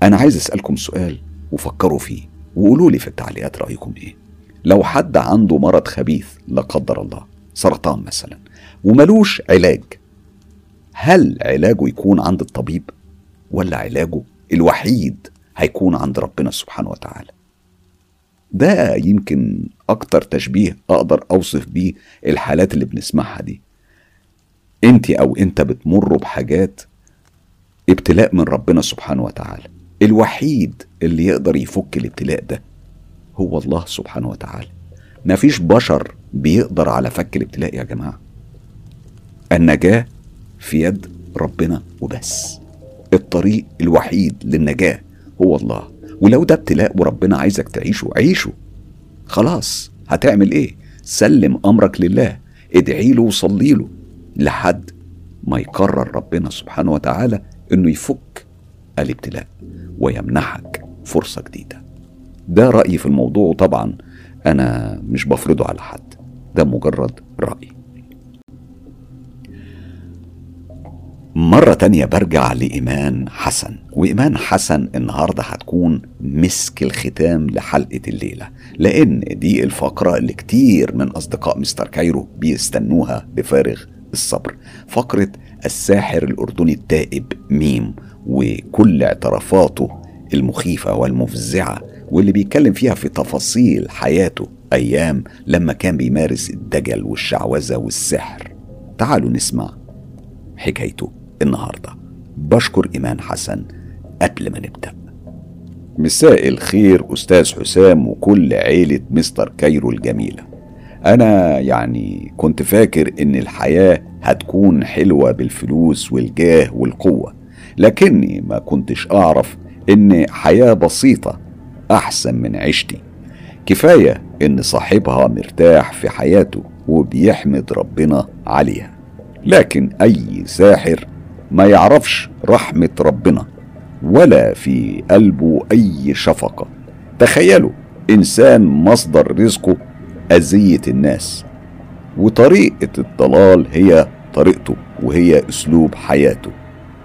أنا عايز أسألكم سؤال وفكروا فيه وقولوا لي في التعليقات رأيكم إيه. لو حد عنده مرض خبيث لا قدر الله سرطان مثلا وملوش علاج هل علاجه يكون عند الطبيب ولا علاجه الوحيد هيكون عند ربنا سبحانه وتعالى؟ ده يمكن أكتر تشبيه أقدر أوصف بيه الحالات اللي بنسمعها دي. انت أو أنت بتمروا بحاجات ابتلاء من ربنا سبحانه وتعالى. الوحيد اللي يقدر يفك الابتلاء ده هو الله سبحانه وتعالى. مفيش بشر بيقدر على فك الابتلاء يا جماعة. النجاة في يد ربنا وبس. الطريق الوحيد للنجاة هو الله. ولو ده ابتلاء وربنا عايزك تعيشه عيشه. خلاص هتعمل إيه؟ سلم أمرك لله ادعي له وصلي له لحد ما يقرر ربنا سبحانه وتعالى إنه يفك الابتلاء ويمنحك فرصة جديدة. ده رأيي في الموضوع طبعا أنا مش بفرضه على حد ده مجرد رأي. مرة تانية برجع لإيمان حسن. وإيمان حسن النهاردة هتكون مسك الختام لحلقة الليلة لأن دي الفقرة اللي كتير من أصدقاء مستر كايرو بيستنوها بفارغ الصبر. فقرة الساحر الأردني التائب ميم وكل اعترافاته المخيفة والمفزعة واللي بيتكلم فيها في تفاصيل حياته أيام لما كان بيمارس الدجل والشعوذة والسحر. تعالوا نسمع حكايته. النهارده. بشكر إيمان حسن. قبل ما نبدأ. مساء الخير أستاذ حسام وكل عيلة مستر كايرو الجميلة. أنا يعني كنت فاكر إن الحياة هتكون حلوة بالفلوس والجاه والقوة لكني ما كنتش أعرف إن حياة بسيطة أحسن من عيشتي. كفاية إن صاحبها مرتاح في حياته وبيحمد ربنا عليها. لكن أي ساحر ما يعرفش رحمة ربنا ولا في قلبه أي شفقة. تخيلوا إنسان مصدر رزقه أذية الناس وطريقة الضلال هي طريقته وهي أسلوب حياته.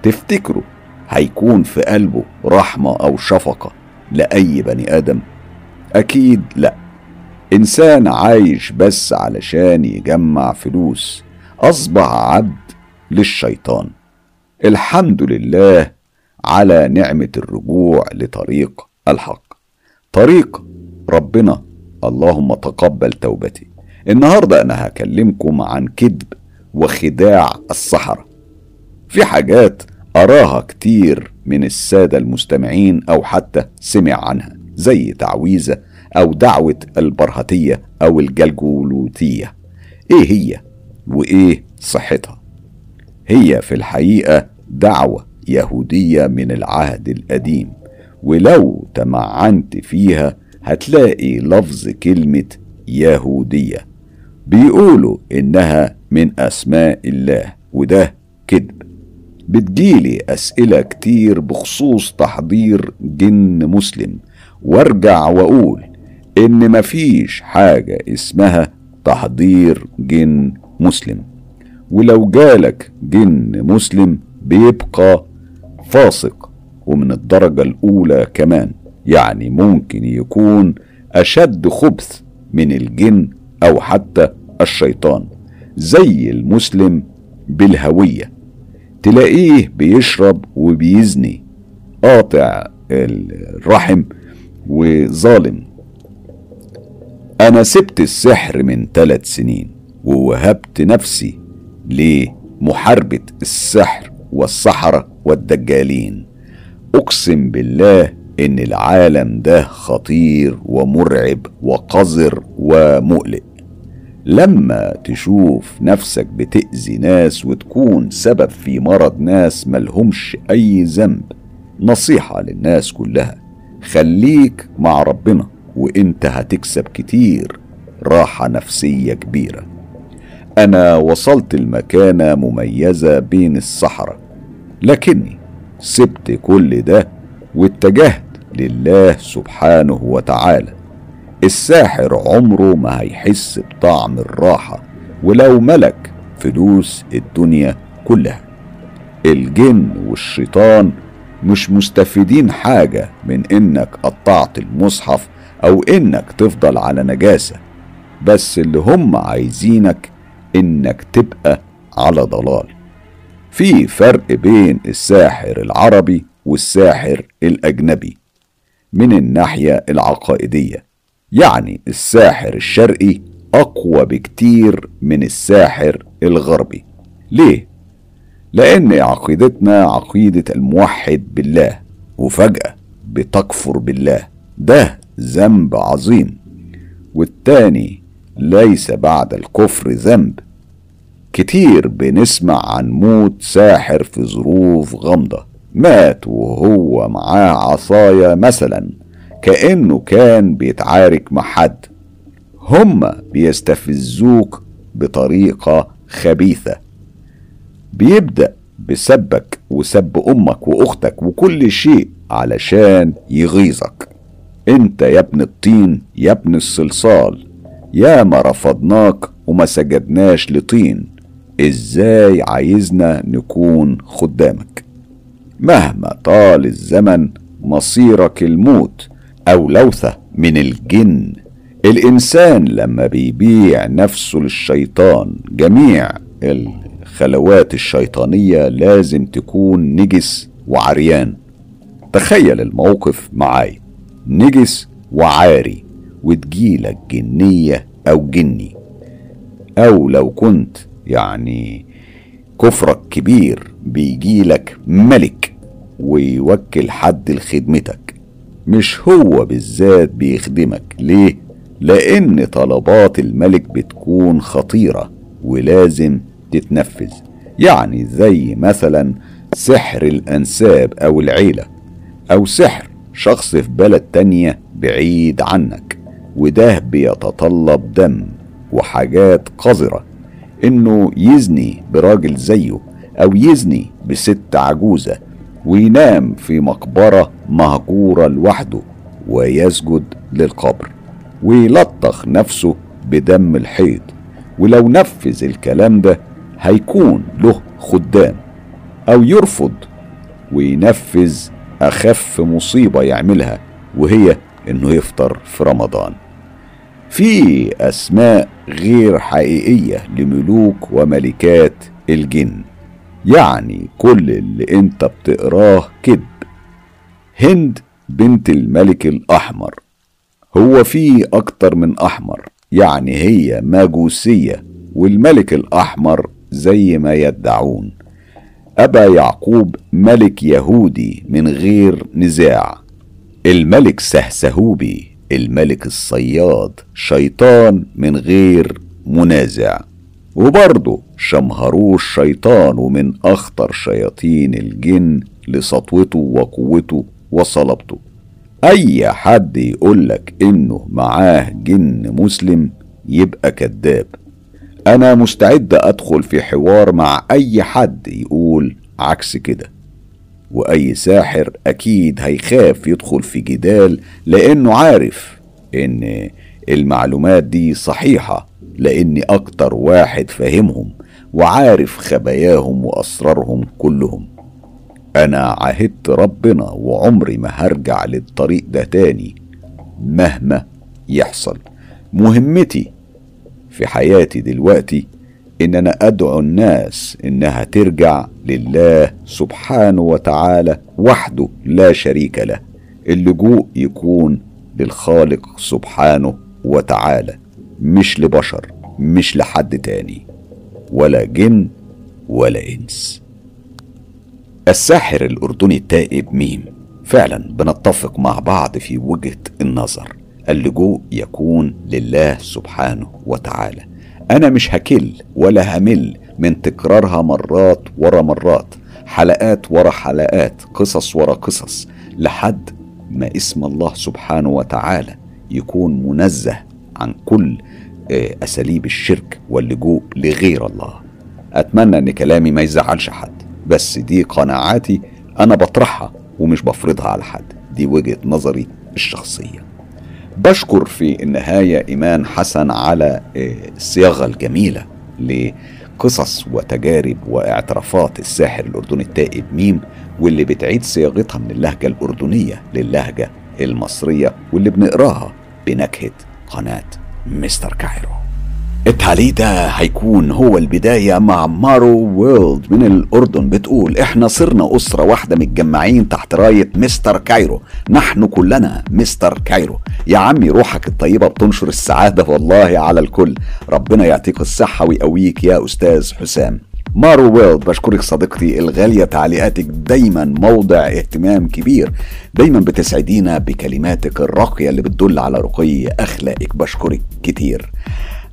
تفتكروا هيكون في قلبه رحمة أو شفقة لأي بني آدم؟ أكيد لأ. إنسان عايش بس علشان يجمع فلوس أصبح عبد للشيطان. الحمد لله على نعمة الرجوع لطريق الحق. طريق ربنا. اللهم تقبل توبتي. النهاردة أنا هكلمكم عن كذب وخداع السحرة. في حاجات أراها كتير من السادة المستمعين أو حتى سمع عنها زي تعويذة أو دعوة البرهتية أو الجلجولوتية إيه هي وإيه صحتها؟ هي في الحقيقة دعوة يهودية من العهد القديم. ولو تمعنت فيها هتلاقي لفظ كلمة يهودية. بيقولوا إنها من أسماء الله وده كذب. بتجيلي أسئلة كتير بخصوص تحضير جن مسلم. وارجع وأقول إن مفيش حاجة اسمها تحضير جن مسلم. ولو جالك جن مسلم بيبقى فاسق ومن الدرجة الأولى كمان. يعني ممكن يكون أشد خبث من الجن أو حتى الشيطان زي المسلم بالهوية. تلاقيه بيشرب وبيزني قاطع الرحم وظالم. أنا سبت السحر من ثلاث سنين ووهبت نفسي لمحاربة السحر. والسحرة والدجالين. أقسم بالله إن العالم ده خطير ومرعب وقذر ومقلق. لما تشوف نفسك بتأذي ناس وتكون سبب في مرض ناس ملهمش أي ذنب نصيحة للناس كلها خليك مع ربنا وإنت هتكسب كتير راحة نفسية كبيرة. أنا وصلت لمكانة مميزة بين الصحراء لكني سبت كل ده واتجهت لله سبحانه وتعالى. الساحر عمره ما هيحس بطعم الراحة ولو ملك فلوس الدنيا كلها. الجن والشيطان مش مستفيدين حاجة من إنك قطعت المصحف أو إنك تفضل على نجاسة بس اللي هم عايزينك إنك تبقى على ضلال. في فرق بين الساحر العربي والساحر الأجنبي من الناحية العقائدية. يعني الساحر الشرقي أقوى بكتير من الساحر الغربي. ليه؟ لأن عقيدتنا عقيدة الموحد بالله وفجأة بتكفر بالله. ده ذنب عظيم. والتاني ليس بعد الكفر ذنب. كتير بنسمع عن موت ساحر في ظروف غامضة. مات وهو معاه عصاية مثلا كأنه كان بيتعارك مع حد. هما بيستفزوك بطريقة خبيثة. بيبدأ بسبك وسب أمك وأختك وكل شيء علشان يغيظك. أنت يا ابن الطين يا ابن الصلصال. يا ما رفضناك وما سجدناش لطين. إزاي عايزنا نكون خدامك؟ مهما طال الزمن مصيرك الموت أو لوثة من الجن. الإنسان لما بيبيع نفسه للشيطان جميع الخلوات الشيطانية لازم تكون نجس وعريان. تخيل الموقف معاي. نجس وعاري. وتجيلك جنية أو جني. أو لو كنت يعني كفرك كبير بيجيلك ملك ويوكل حد لخدمتك. مش هو بالذات بيخدمك. ليه؟ لأن طلبات الملك بتكون خطيرة ولازم تتنفذ. يعني زي مثلا سحر الأنساب أو العيلة أو سحر شخص في بلد تانية بعيد عنك. وده بيتطلب دم وحاجات قذرة. إنه يزني براجل زيه أو يزني بست عجوزة وينام في مقبرة مهجورة لوحده ويسجد للقبر ويلطخ نفسه بدم الحيض. ولو نفذ الكلام ده هيكون له خدام أو يرفض وينفذ أخف مصيبة يعملها وهي إنه يفطر في رمضان. في أسماء غير حقيقية لملوك وملكات الجن. يعني كل اللي انت بتقراه كذب. هند بنت الملك الأحمر. هو في أكتر من أحمر. يعني هي ماجوسية والملك الأحمر زي ما يدعون. أبا يعقوب ملك يهودي من غير نزاع. الملك سهسهوبي. الملك الصياد شيطان من غير منازع. وبرضه شمهروش شيطان ومن أخطر شياطين الجن لسطوته وقوته وصلبته أي حد يقولك إنه معاه جن مسلم يبقى كذاب. أنا مستعد أدخل في حوار مع أي حد يقول عكس كده. وأي ساحر أكيد هيخاف يدخل في جدال لأنه عارف إن المعلومات دي صحيحة لاني أكتر واحد فاهمهم وعارف خباياهم وأسرارهم كلهم. أنا عهدت ربنا وعمري ما هرجع للطريق ده تاني مهما يحصل. مهمتي في حياتي دلوقتي ان أنا أدعو الناس إنها ترجع لله سبحانه وتعالى وحده لا شريك له. اللجوء يكون للخالق سبحانه وتعالى مش لبشر مش لحد تاني ولا جن ولا إنس. الساحر الأردني التائب ميم. فعلا بنتفق مع بعض في وجهة النظر. اللجوء يكون لله سبحانه وتعالى. أنا مش هكل ولا همل من تكرارها مرات ورا مرات حلقات ورا حلقات قصص ورا قصص لحد ما اسم الله سبحانه وتعالى يكون منزه عن كل آه، أساليب الشرك واللجوء لغير الله. أتمنى أن كلامي ما يزعلش حد بس دي قناعاتي أنا بطرحها ومش بفرضها على حد. دي وجهة نظري الشخصية. بشكر في النهاية إيمان حسن على آه، الصياغة الجميلة لقصص وتجارب واعترافات الساحر الأردني التائب ميم واللي بتعيد صياغتها من اللهجة الأردنية للهجة المصرية واللي بنقراها بنكهة قناة Mister Cairo. التعليق ده هيكون هو البداية مع Maro World من الأردن. بتقول إحنا صرنا أسرة واحدة متجمعين تحت راية Mister Cairo. نحن كلنا Mister Cairo. يا عمي روحك الطيبة بتنشر السعادة والله على الكل. ربنا يعطيك الصحة ويقويك يا أستاذ حسام. Maro World بشكرك صديقتي الغالية تعليقاتك دايما موضع اهتمام كبير. دايما بتسعدينا بكلماتك الراقية اللي بتدل على رقي أخلاقك. بشكرك كتير.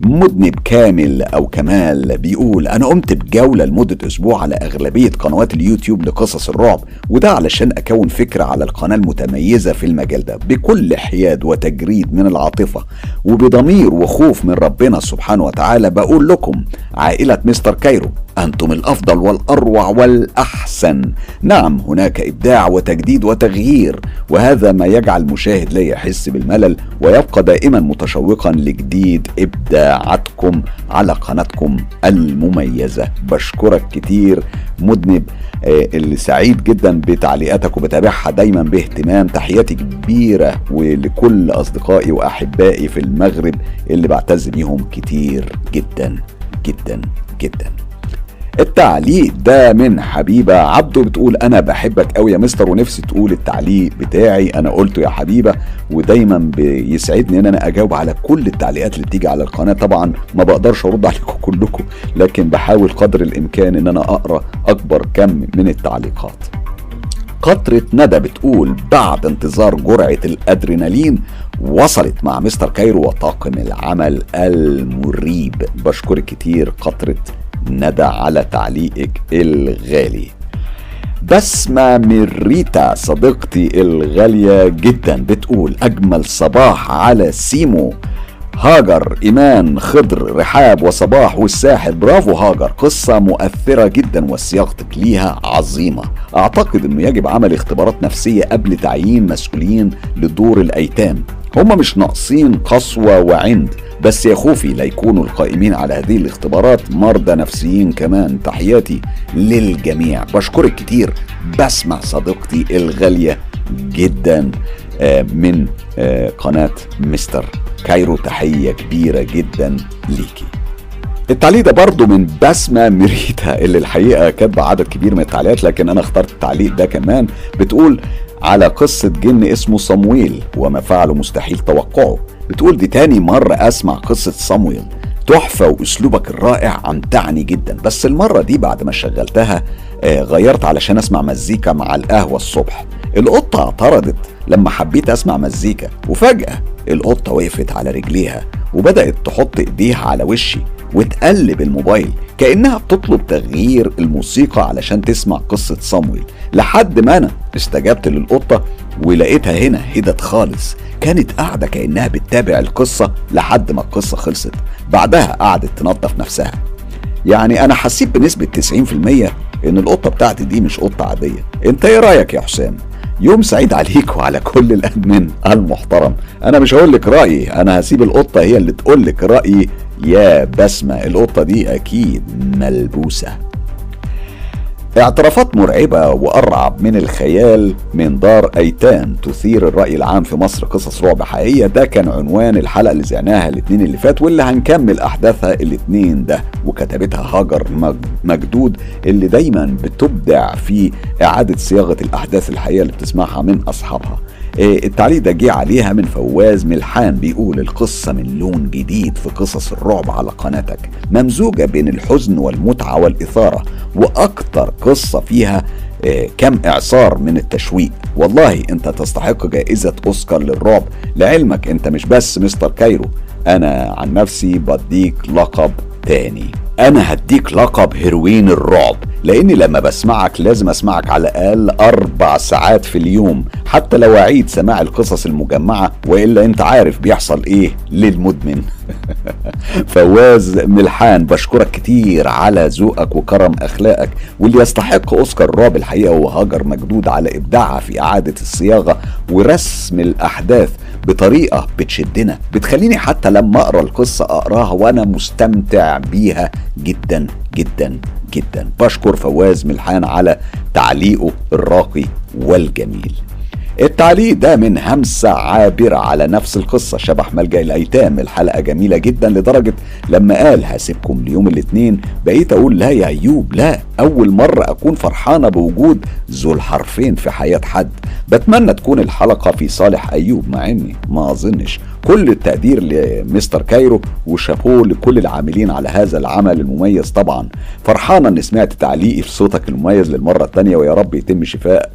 مذنب كامل أو كمال بيقول أنا قمت بجولة لمدة أسبوع على أغلبية قنوات اليوتيوب لقصص الرعب وده علشان أكون فكرة على القناة المتميزة في المجال ده بكل حياد وتجريد من العاطفة وبضمير وخوف من ربنا سبحانه وتعالى بقول لكم عائلة مستر كايرو أنتم الأفضل والأروع والأحسن. نعم هناك إبداع وتجديد وتغيير وهذا ما يجعل المشاهد لا يحس بالملل ويبقى دائما متشوقا لجديد إبداعاتكم على قناتكم المميزة. بشكرك كتير مذنب آه، اللي سعيد جدا بتعليقاتك وبتابعها دايما باهتمام. تحياتي كبيرة ولكل أصدقائي وأحبائي في المغرب اللي بعتز بيهم كتير جدا جدا جدا. التعليق ده من حبيبة عبده بتقول أنا بحبك أوي يا مستر ونفسي تقول التعليق بتاعي. أنا قلته يا حبيبة ودايما بيسعدني إن أنا أجاوب على كل التعليقات اللي بتيجي على القناة. طبعا ما بقدرش أرد عليكم كلكم لكن بحاول قدر الإمكان إن أنا أقرأ أكبر كم من التعليقات. قطرة ندى بتقول بعد انتظار جرعة الأدرينالين وصلت مع مستر كايرو وطاقم العمل المريب. بشكرك كتير قطرة ندى على تعليقك الغالي. بسمة من ريتا صديقتي الغالية جدا بتقول أجمل صباح على سيمو. هاجر إيمان خضر رحاب وصباح والساحل برافو هاجر قصة مؤثرة جدا وصياغتك ليها عظيمة. أعتقد أنه يجب عمل اختبارات نفسية قبل تعيين مسؤولين لدور الأيتام. هم مش ناقصين قسوة وعند بس يا خوفي لا يكونوا القائمين على هذه الاختبارات مرضى نفسيين كمان. تحياتي للجميع. بشكرك كتير. بسمع صديقتي الغالية جدا آه، من آه، قناة مستر كايرو. تحية كبيرة جدا ليكي. التعليق ده برضه من بسمة مريتا اللي الحقيقة كاتبة عدد كبير من التعليقات لكن أنا اخترت التعليق ده كمان. بتقول على قصة جن اسمه صمويل وما فعله مستحيل توقعه. بتقول دي تاني مرة أسمع قصة صمويل. تحفة وأسلوبك الرائع أمتعني جدا. بس المرة دي بعد ما شغلتها آه غيرت علشان أسمع مزيكا مع القهوة الصبح. القطة اعترضت لما حبيت أسمع مزيكا وفجأة القطة وقفت على رجليها وبدأت تحط إيديها على وشي وتقلب الموبايل كأنها بتطلب تغيير الموسيقى علشان تسمع قصة صمويل. لحد ما أنا استجبت للقطة ولقيتها هنا هدت خالص. كانت قاعدة كأنها بتتابع القصة لحد ما القصة خلصت. بعدها قعدت تنظف نفسها. يعني أنا حسيت بنسبة 90% إن القطة بتاعتي دي مش قطة عادية. أنت إيه رأيك يا حسام؟ يوم سعيد عليك وعلى كل الادمن المحترم. أنا مش هقول لك رأيي أنا هسيب القطة هي اللي تقول لك رأيي. يا بسمة القطة دي أكيد ملبوسة. اعترافات مرعبة وأرعب من الخيال من دار أيتام تثير الرأي العام في مصر قصص رعب حقيقية. ده كان عنوان الحلقة اللي زعناها الاثنين اللي فات واللي هنكمل أحداثها الاثنين ده. وكتبتها هاجر مجدود اللي دايما بتبدع في إعادة صياغة الأحداث الحقيقية اللي بتسمعها من أصحابها. التعليق ده جه عليها من فواز ملحان بيقول القصة من لون جديد في قصص الرعب على قناتك ممزوجة بين الحزن والمتعة والإثارة وأكتر قصة فيها إيه، كم إعصار من التشويق. والله أنت تستحق جائزة أوسكار للرعب لعلمك أنت مش بس مستر كايرو أنا عن نفسي بديك لقب تاني. أنا هديك لقب هيروين الرعب لأني لما بسمعك لازم أسمعك على الأقل أربع ساعات في اليوم حتى لو أعيد سماع القصص المجمعة وإلا أنت عارف بيحصل إيه للمدمن. فواز ملحان بشكرك كتير على ذوقك وكرم أخلاقك واللي يستحق أوسكار الرعب الحقيقة هو هاجر مجدود على إبداعها في إعادة الصياغة ورسم الأحداث بطريقة بتشدنا بتخليني حتى لما أقرأ القصة أقراها وأنا مستمتع بيها جدا جدا جدا. بشكر فواز ملحان على تعليقه الراقي والجميل. التعليق ده من همسة عابرة على نفس القصة. شبح ملجأ الأيتام الحلقة جميلة جدا لدرجة لما قال هسيبكم ليوم الاثنين بقيت أقول لا يا أيوب لا. أول مرة أكون فرحانة بوجود ذو الحرفين في حياة حد. بتمنى تكون الحلقة في صالح أيوب مع إني ما أظنش. كل التقدير لمستر كايرو وشابوه لكل العاملين على هذا العمل المميز طبعا. فرحانة إني سمعت تعليقي في صوتك المميز للمرة الثانية ويا رب يتم شفائك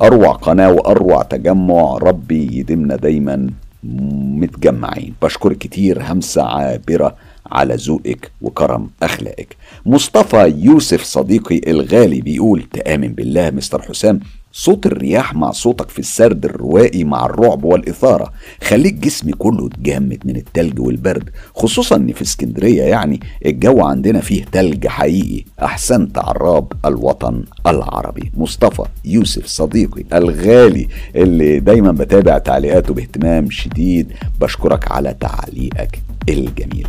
أروع قناة وأروع تجمع. ربي يدمنا دايما متجمعين. بشكر كتير همسة عابرة على ذوقك وكرم أخلاقك. مصطفى يوسف صديقي الغالي بيقول تآمن بالله مستر حسام. صوت الرياح مع صوتك في السرد الروائي مع الرعب والإثارة خليك جسمي كله اتجمد من التلج والبرد خصوصا إن في اسكندرية يعني الجو عندنا فيه تلج حقيقي. أحسنت عراب الوطن العربي. مصطفى يوسف صديقي الغالي اللي دايما بتابع تعليقاته باهتمام شديد بشكرك على تعليقك. الجميل.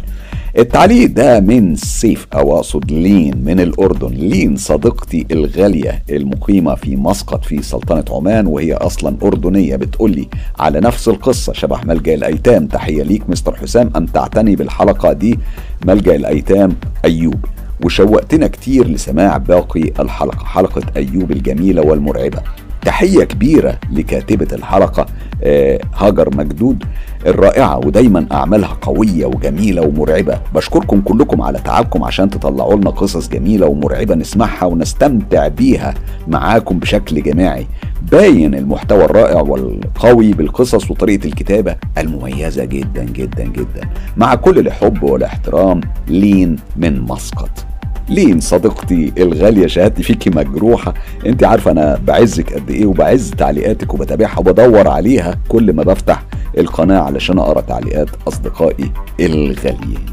التعليق ده من سيف أو أقصد لين من الأردن لين صديقتي الغالية المقيمة في مسقط في سلطنة عمان وهي أصلا أردنية. بتقولي على نفس القصة شبه ملجأ الأيتام. تحية ليك مستر حسام أمتعتني بالحلقة دي ملجأ الأيتام أيوب. وشوقتنا كتير لسماع باقي الحلقة حلقة أيوب الجميلة والمرعبة. تحية كبيرة لكاتبة الحلقة آه، هاجر مجدود الرائعة ودايما أعمالها قوية وجميلة ومرعبة. بشكركم كلكم على تعبكم عشان تطلعوا لنا قصص جميلة ومرعبة نسمعها ونستمتع بيها معاكم بشكل جماعي. باين المحتوى الرائع والقوي بالقصص وطريقة الكتابة المميزة جدا جدا جدا. مع كل الحب والاحترام لين من مسقط. لين صديقتي الغالية شهادتي فيكي مجروحة؟ انت عارفة أنا بعزك قد إيه وبعز تعليقاتك وبتابعها وبدور عليها كل ما بفتح القناة علشان أقرأ تعليقات أصدقائي الغاليين.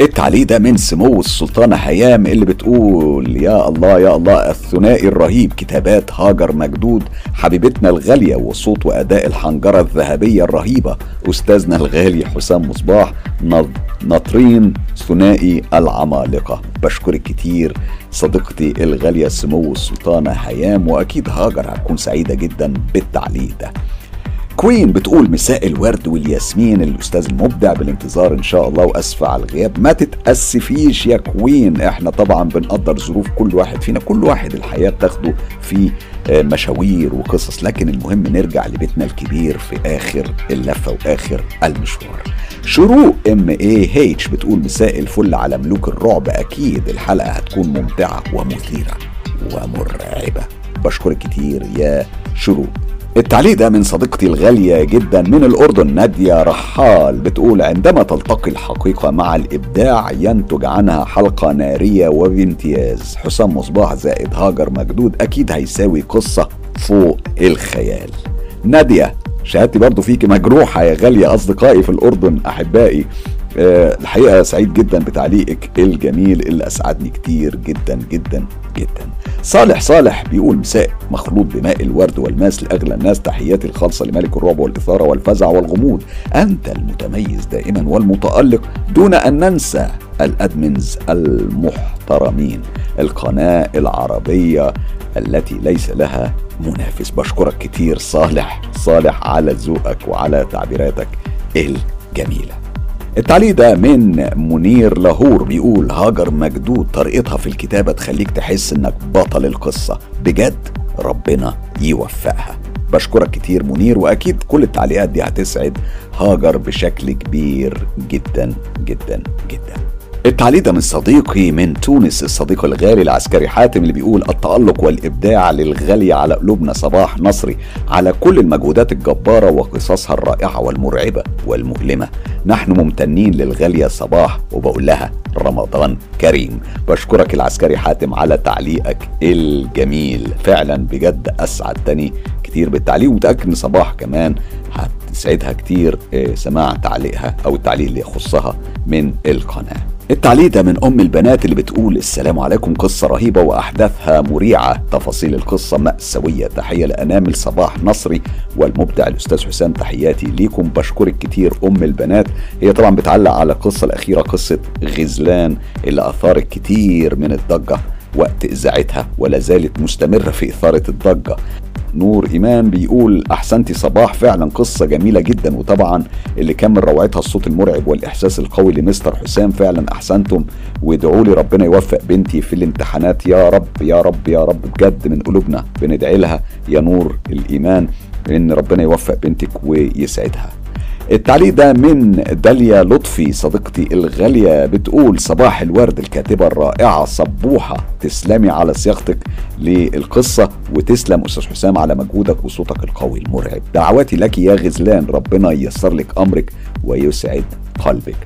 التعليق ده من سمو السلطانة هيام اللي بتقول يا الله يا الله الثنائي الرهيب كتابات هاجر مجدود حبيبتنا الغالية وصوت وأداء الحنجرة الذهبية الرهيبة أستاذنا الغالي حسام مصباح ناطرين ثنائي العمالقة. بشكرك كتير صديقتي الغالية سمو السلطانة هيام وأكيد هاجر هتكون سعيدة جدا بالتعليق ده. Queen بتقول مساء الورد والياسمين الأستاذ المبدع بالانتظار إن شاء الله واسفه على الغياب. ما تتأسفيش يا Queen إحنا طبعا بنقدر ظروف كل واحد فينا كل واحد الحياة بتاخده في آه، مشاوير وقصص. لكن المهم نرجع لبيتنا الكبير في آخر اللفة وآخر المشوار. شروق M A H بتقول مساء الفل على ملوك الرعب. أكيد الحلقة هتكون ممتعة ومثيرة ومرعبة. بشكرك كتير يا شروق. التعليق ده من صديقتي الغالية جدا من الأردن نادية رحال بتقول عندما تلتقي الحقيقة مع الإبداع ينتج عنها حلقة نارية وبامتياز. حسام مصباح زائد هاجر مجدود أكيد هيساوي قصة فوق الخيال. نادية شهادتي برضو فيك مجروحة يا غالية أصدقائي في الأردن أحبائي. أه الحقيقة سعيد جدا بتعليقك الجميل اللي أسعدني كتير جدا جدا جدا. صالح صالح بيقول مساء مخلوط بماء الورد والماس لأغلى الناس تحياتي الخالصة لملك الرعب والإثارة والفزع والغموض. أنت المتميز دائما والمتألق دون أن ننسى الأدمنز المحترمين. القناة العربية التي ليس لها منافس. بشكرك كتير صالح صالح على ذوقك وعلى تعبيراتك الجميلة. التعليق ده من منير لاهور بيقول هاجر مجدود طريقتها في الكتابة تخليك تحس إنك بطل القصة. بجد ربنا يوفقها. بشكرك كتير منير وأكيد كل التعليقات دي هتسعد هاجر بشكل كبير جدا جدا جدا. التعليق ده من صديقي من تونس الصديق الغالي العسكري حاتم اللي بيقول التألق والإبداع للغالية على قلوبنا صباح نصري على كل المجهودات الجبارة وقصصها الرائعة والمرعبة والمؤلمة. نحن ممتنين للغالية صباح وبقول لها رمضان كريم. بشكرك العسكري حاتم على تعليقك الجميل. فعلا بجد أسعدتني كتير بالتعليق ومتأكد إن صباح كمان هتسعدها كتير. آه، سماع تعليقها أو التعليق اللي يخصها من القناة. التعليق ده من أم البنات اللي بتقول السلام عليكم قصة رهيبة وأحداثها مريعة. تفاصيل القصة مأساوية. تحية لأنامل صباح نصري والمبدع الأستاذ حسام تحياتي ليكم. بشكرك كتير أم البنات. هي طبعا بتعلق على القصة الأخيرة قصة غزلان اللي أثارت كتير من الضجة. وقت إذاعتها ولا زالت مستمرة في إثارة الضجة. نور إيمان بيقول أحسنتي صباح فعلا قصة جميلة جدا. وطبعا اللي كمل روعتها الصوت المرعب والإحساس القوي لمستر حسام فعلا أحسنتم. وادعوا لي ربنا يوفق بنتي في الامتحانات. يا رب يا رب يا رب بجد من قلوبنا بندعي لها. يا نور الإيمان إن ربنا يوفق بنتك ويسعدها. التعليق ده من داليا لطفي صديقتي الغالية بتقول صباح الورد الكاتبة الرائعة صبوحة تسلمي على صياغتك للقصة وتسلم أستاذ حسام على مجهودك وصوتك القوي المرعب. دعواتي لك يا غزلان ربنا ييسر لك أمرك ويسعد قلبك.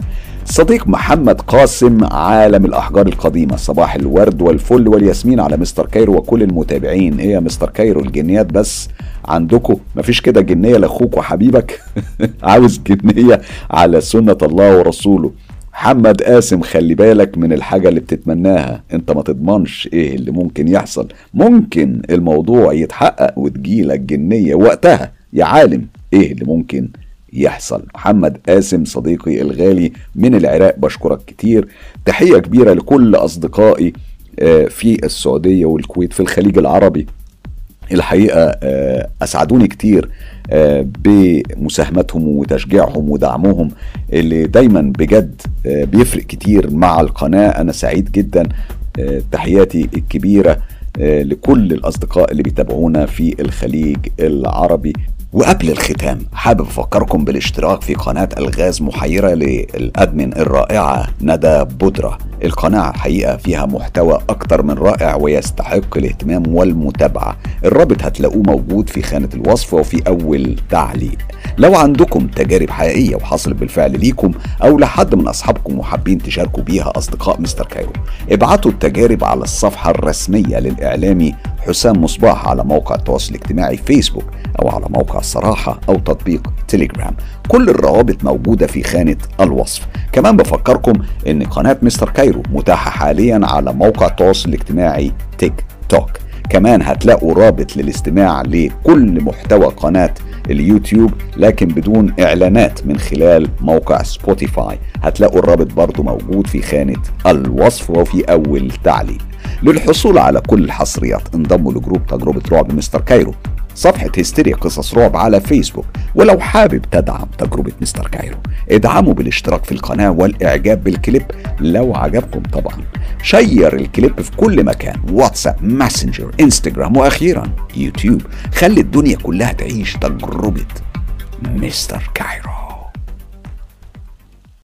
صديق محمد قاسم عالم الأحجار القديمة صباح الورد والفل والياسمين على Mister Cairo وكل المتابعين. إيه يا Mister Cairo الجنيات بس عندكم؟ مفيش كده جنية لأخوك وحبيبك؟ عاوز جنية على سنة الله ورسوله. محمد قاسم خلي بالك من الحاجة اللي بتتمناها. انت ما تضمنش إيه اللي ممكن يحصل. ممكن الموضوع يتحقق وتجيلك جنية وقتها. يا عالم إيه اللي ممكن يحصل؟ محمد قاسم صديقي الغالي من العراق بشكرك كتير. تحية كبيرة لكل أصدقائي آه، في السعودية والكويت في الخليج العربي. الحقيقة آه، أسعدوني كتير آه، بمساهمتهم وتشجيعهم ودعمهم اللي دايما بجد بيفرق كتير مع القناة. أنا سعيد جدا تحياتي الكبيرة لكل الأصدقاء اللي بيتابعونا في الخليج العربي. وقبل الختام حابب أفكركم بالاشتراك في قناة الغاز محيرة للأدمن الرائعة ندى بودرة. القناة حقيقة فيها محتوى أكتر من رائع ويستحق الاهتمام والمتابعة. الرابط هتلاقوه موجود في خانة الوصف وفي أول تعليق. لو عندكم تجارب حقيقية وحصلت بالفعل ليكم أو لحد من أصحابكم وحابين تشاركوا بيها أصدقاء مستر كايرو ابعتوا التجارب على الصفحة الرسمية للإعلامي حسام مصباح على موقع التواصل الاجتماعي فيسبوك أو على موقع الصراحة أو تطبيق تليجرام. كل الروابط موجودة في خانة الوصف. كمان بفكركم إن قناة مستر كايرو متاحة حاليا على موقع التواصل الاجتماعي تيك توك. كمان هتلاقوا رابط للاستماع لكل محتوى قناة اليوتيوب لكن بدون إعلانات من خلال موقع سبوتيفاي. هتلاقوا الرابط برضو موجود في خانة الوصف وفي أول تعليق. للحصول على كل الحصريات انضموا ل group تجربة رعب مستر كايرو. صفحة هستيريا قصص رعب على فيسبوك ولو حابب تدعم تجربة مستر كايرو ادعموا بالاشتراك في القناة والإعجاب بالكليب لو عجبكم طبعا. share الكليب في كل مكان واتساب ماسنجر انستجرام وأخيرا يوتيوب. خلي الدنيا كلها تعيش تجربة مستر كايرو.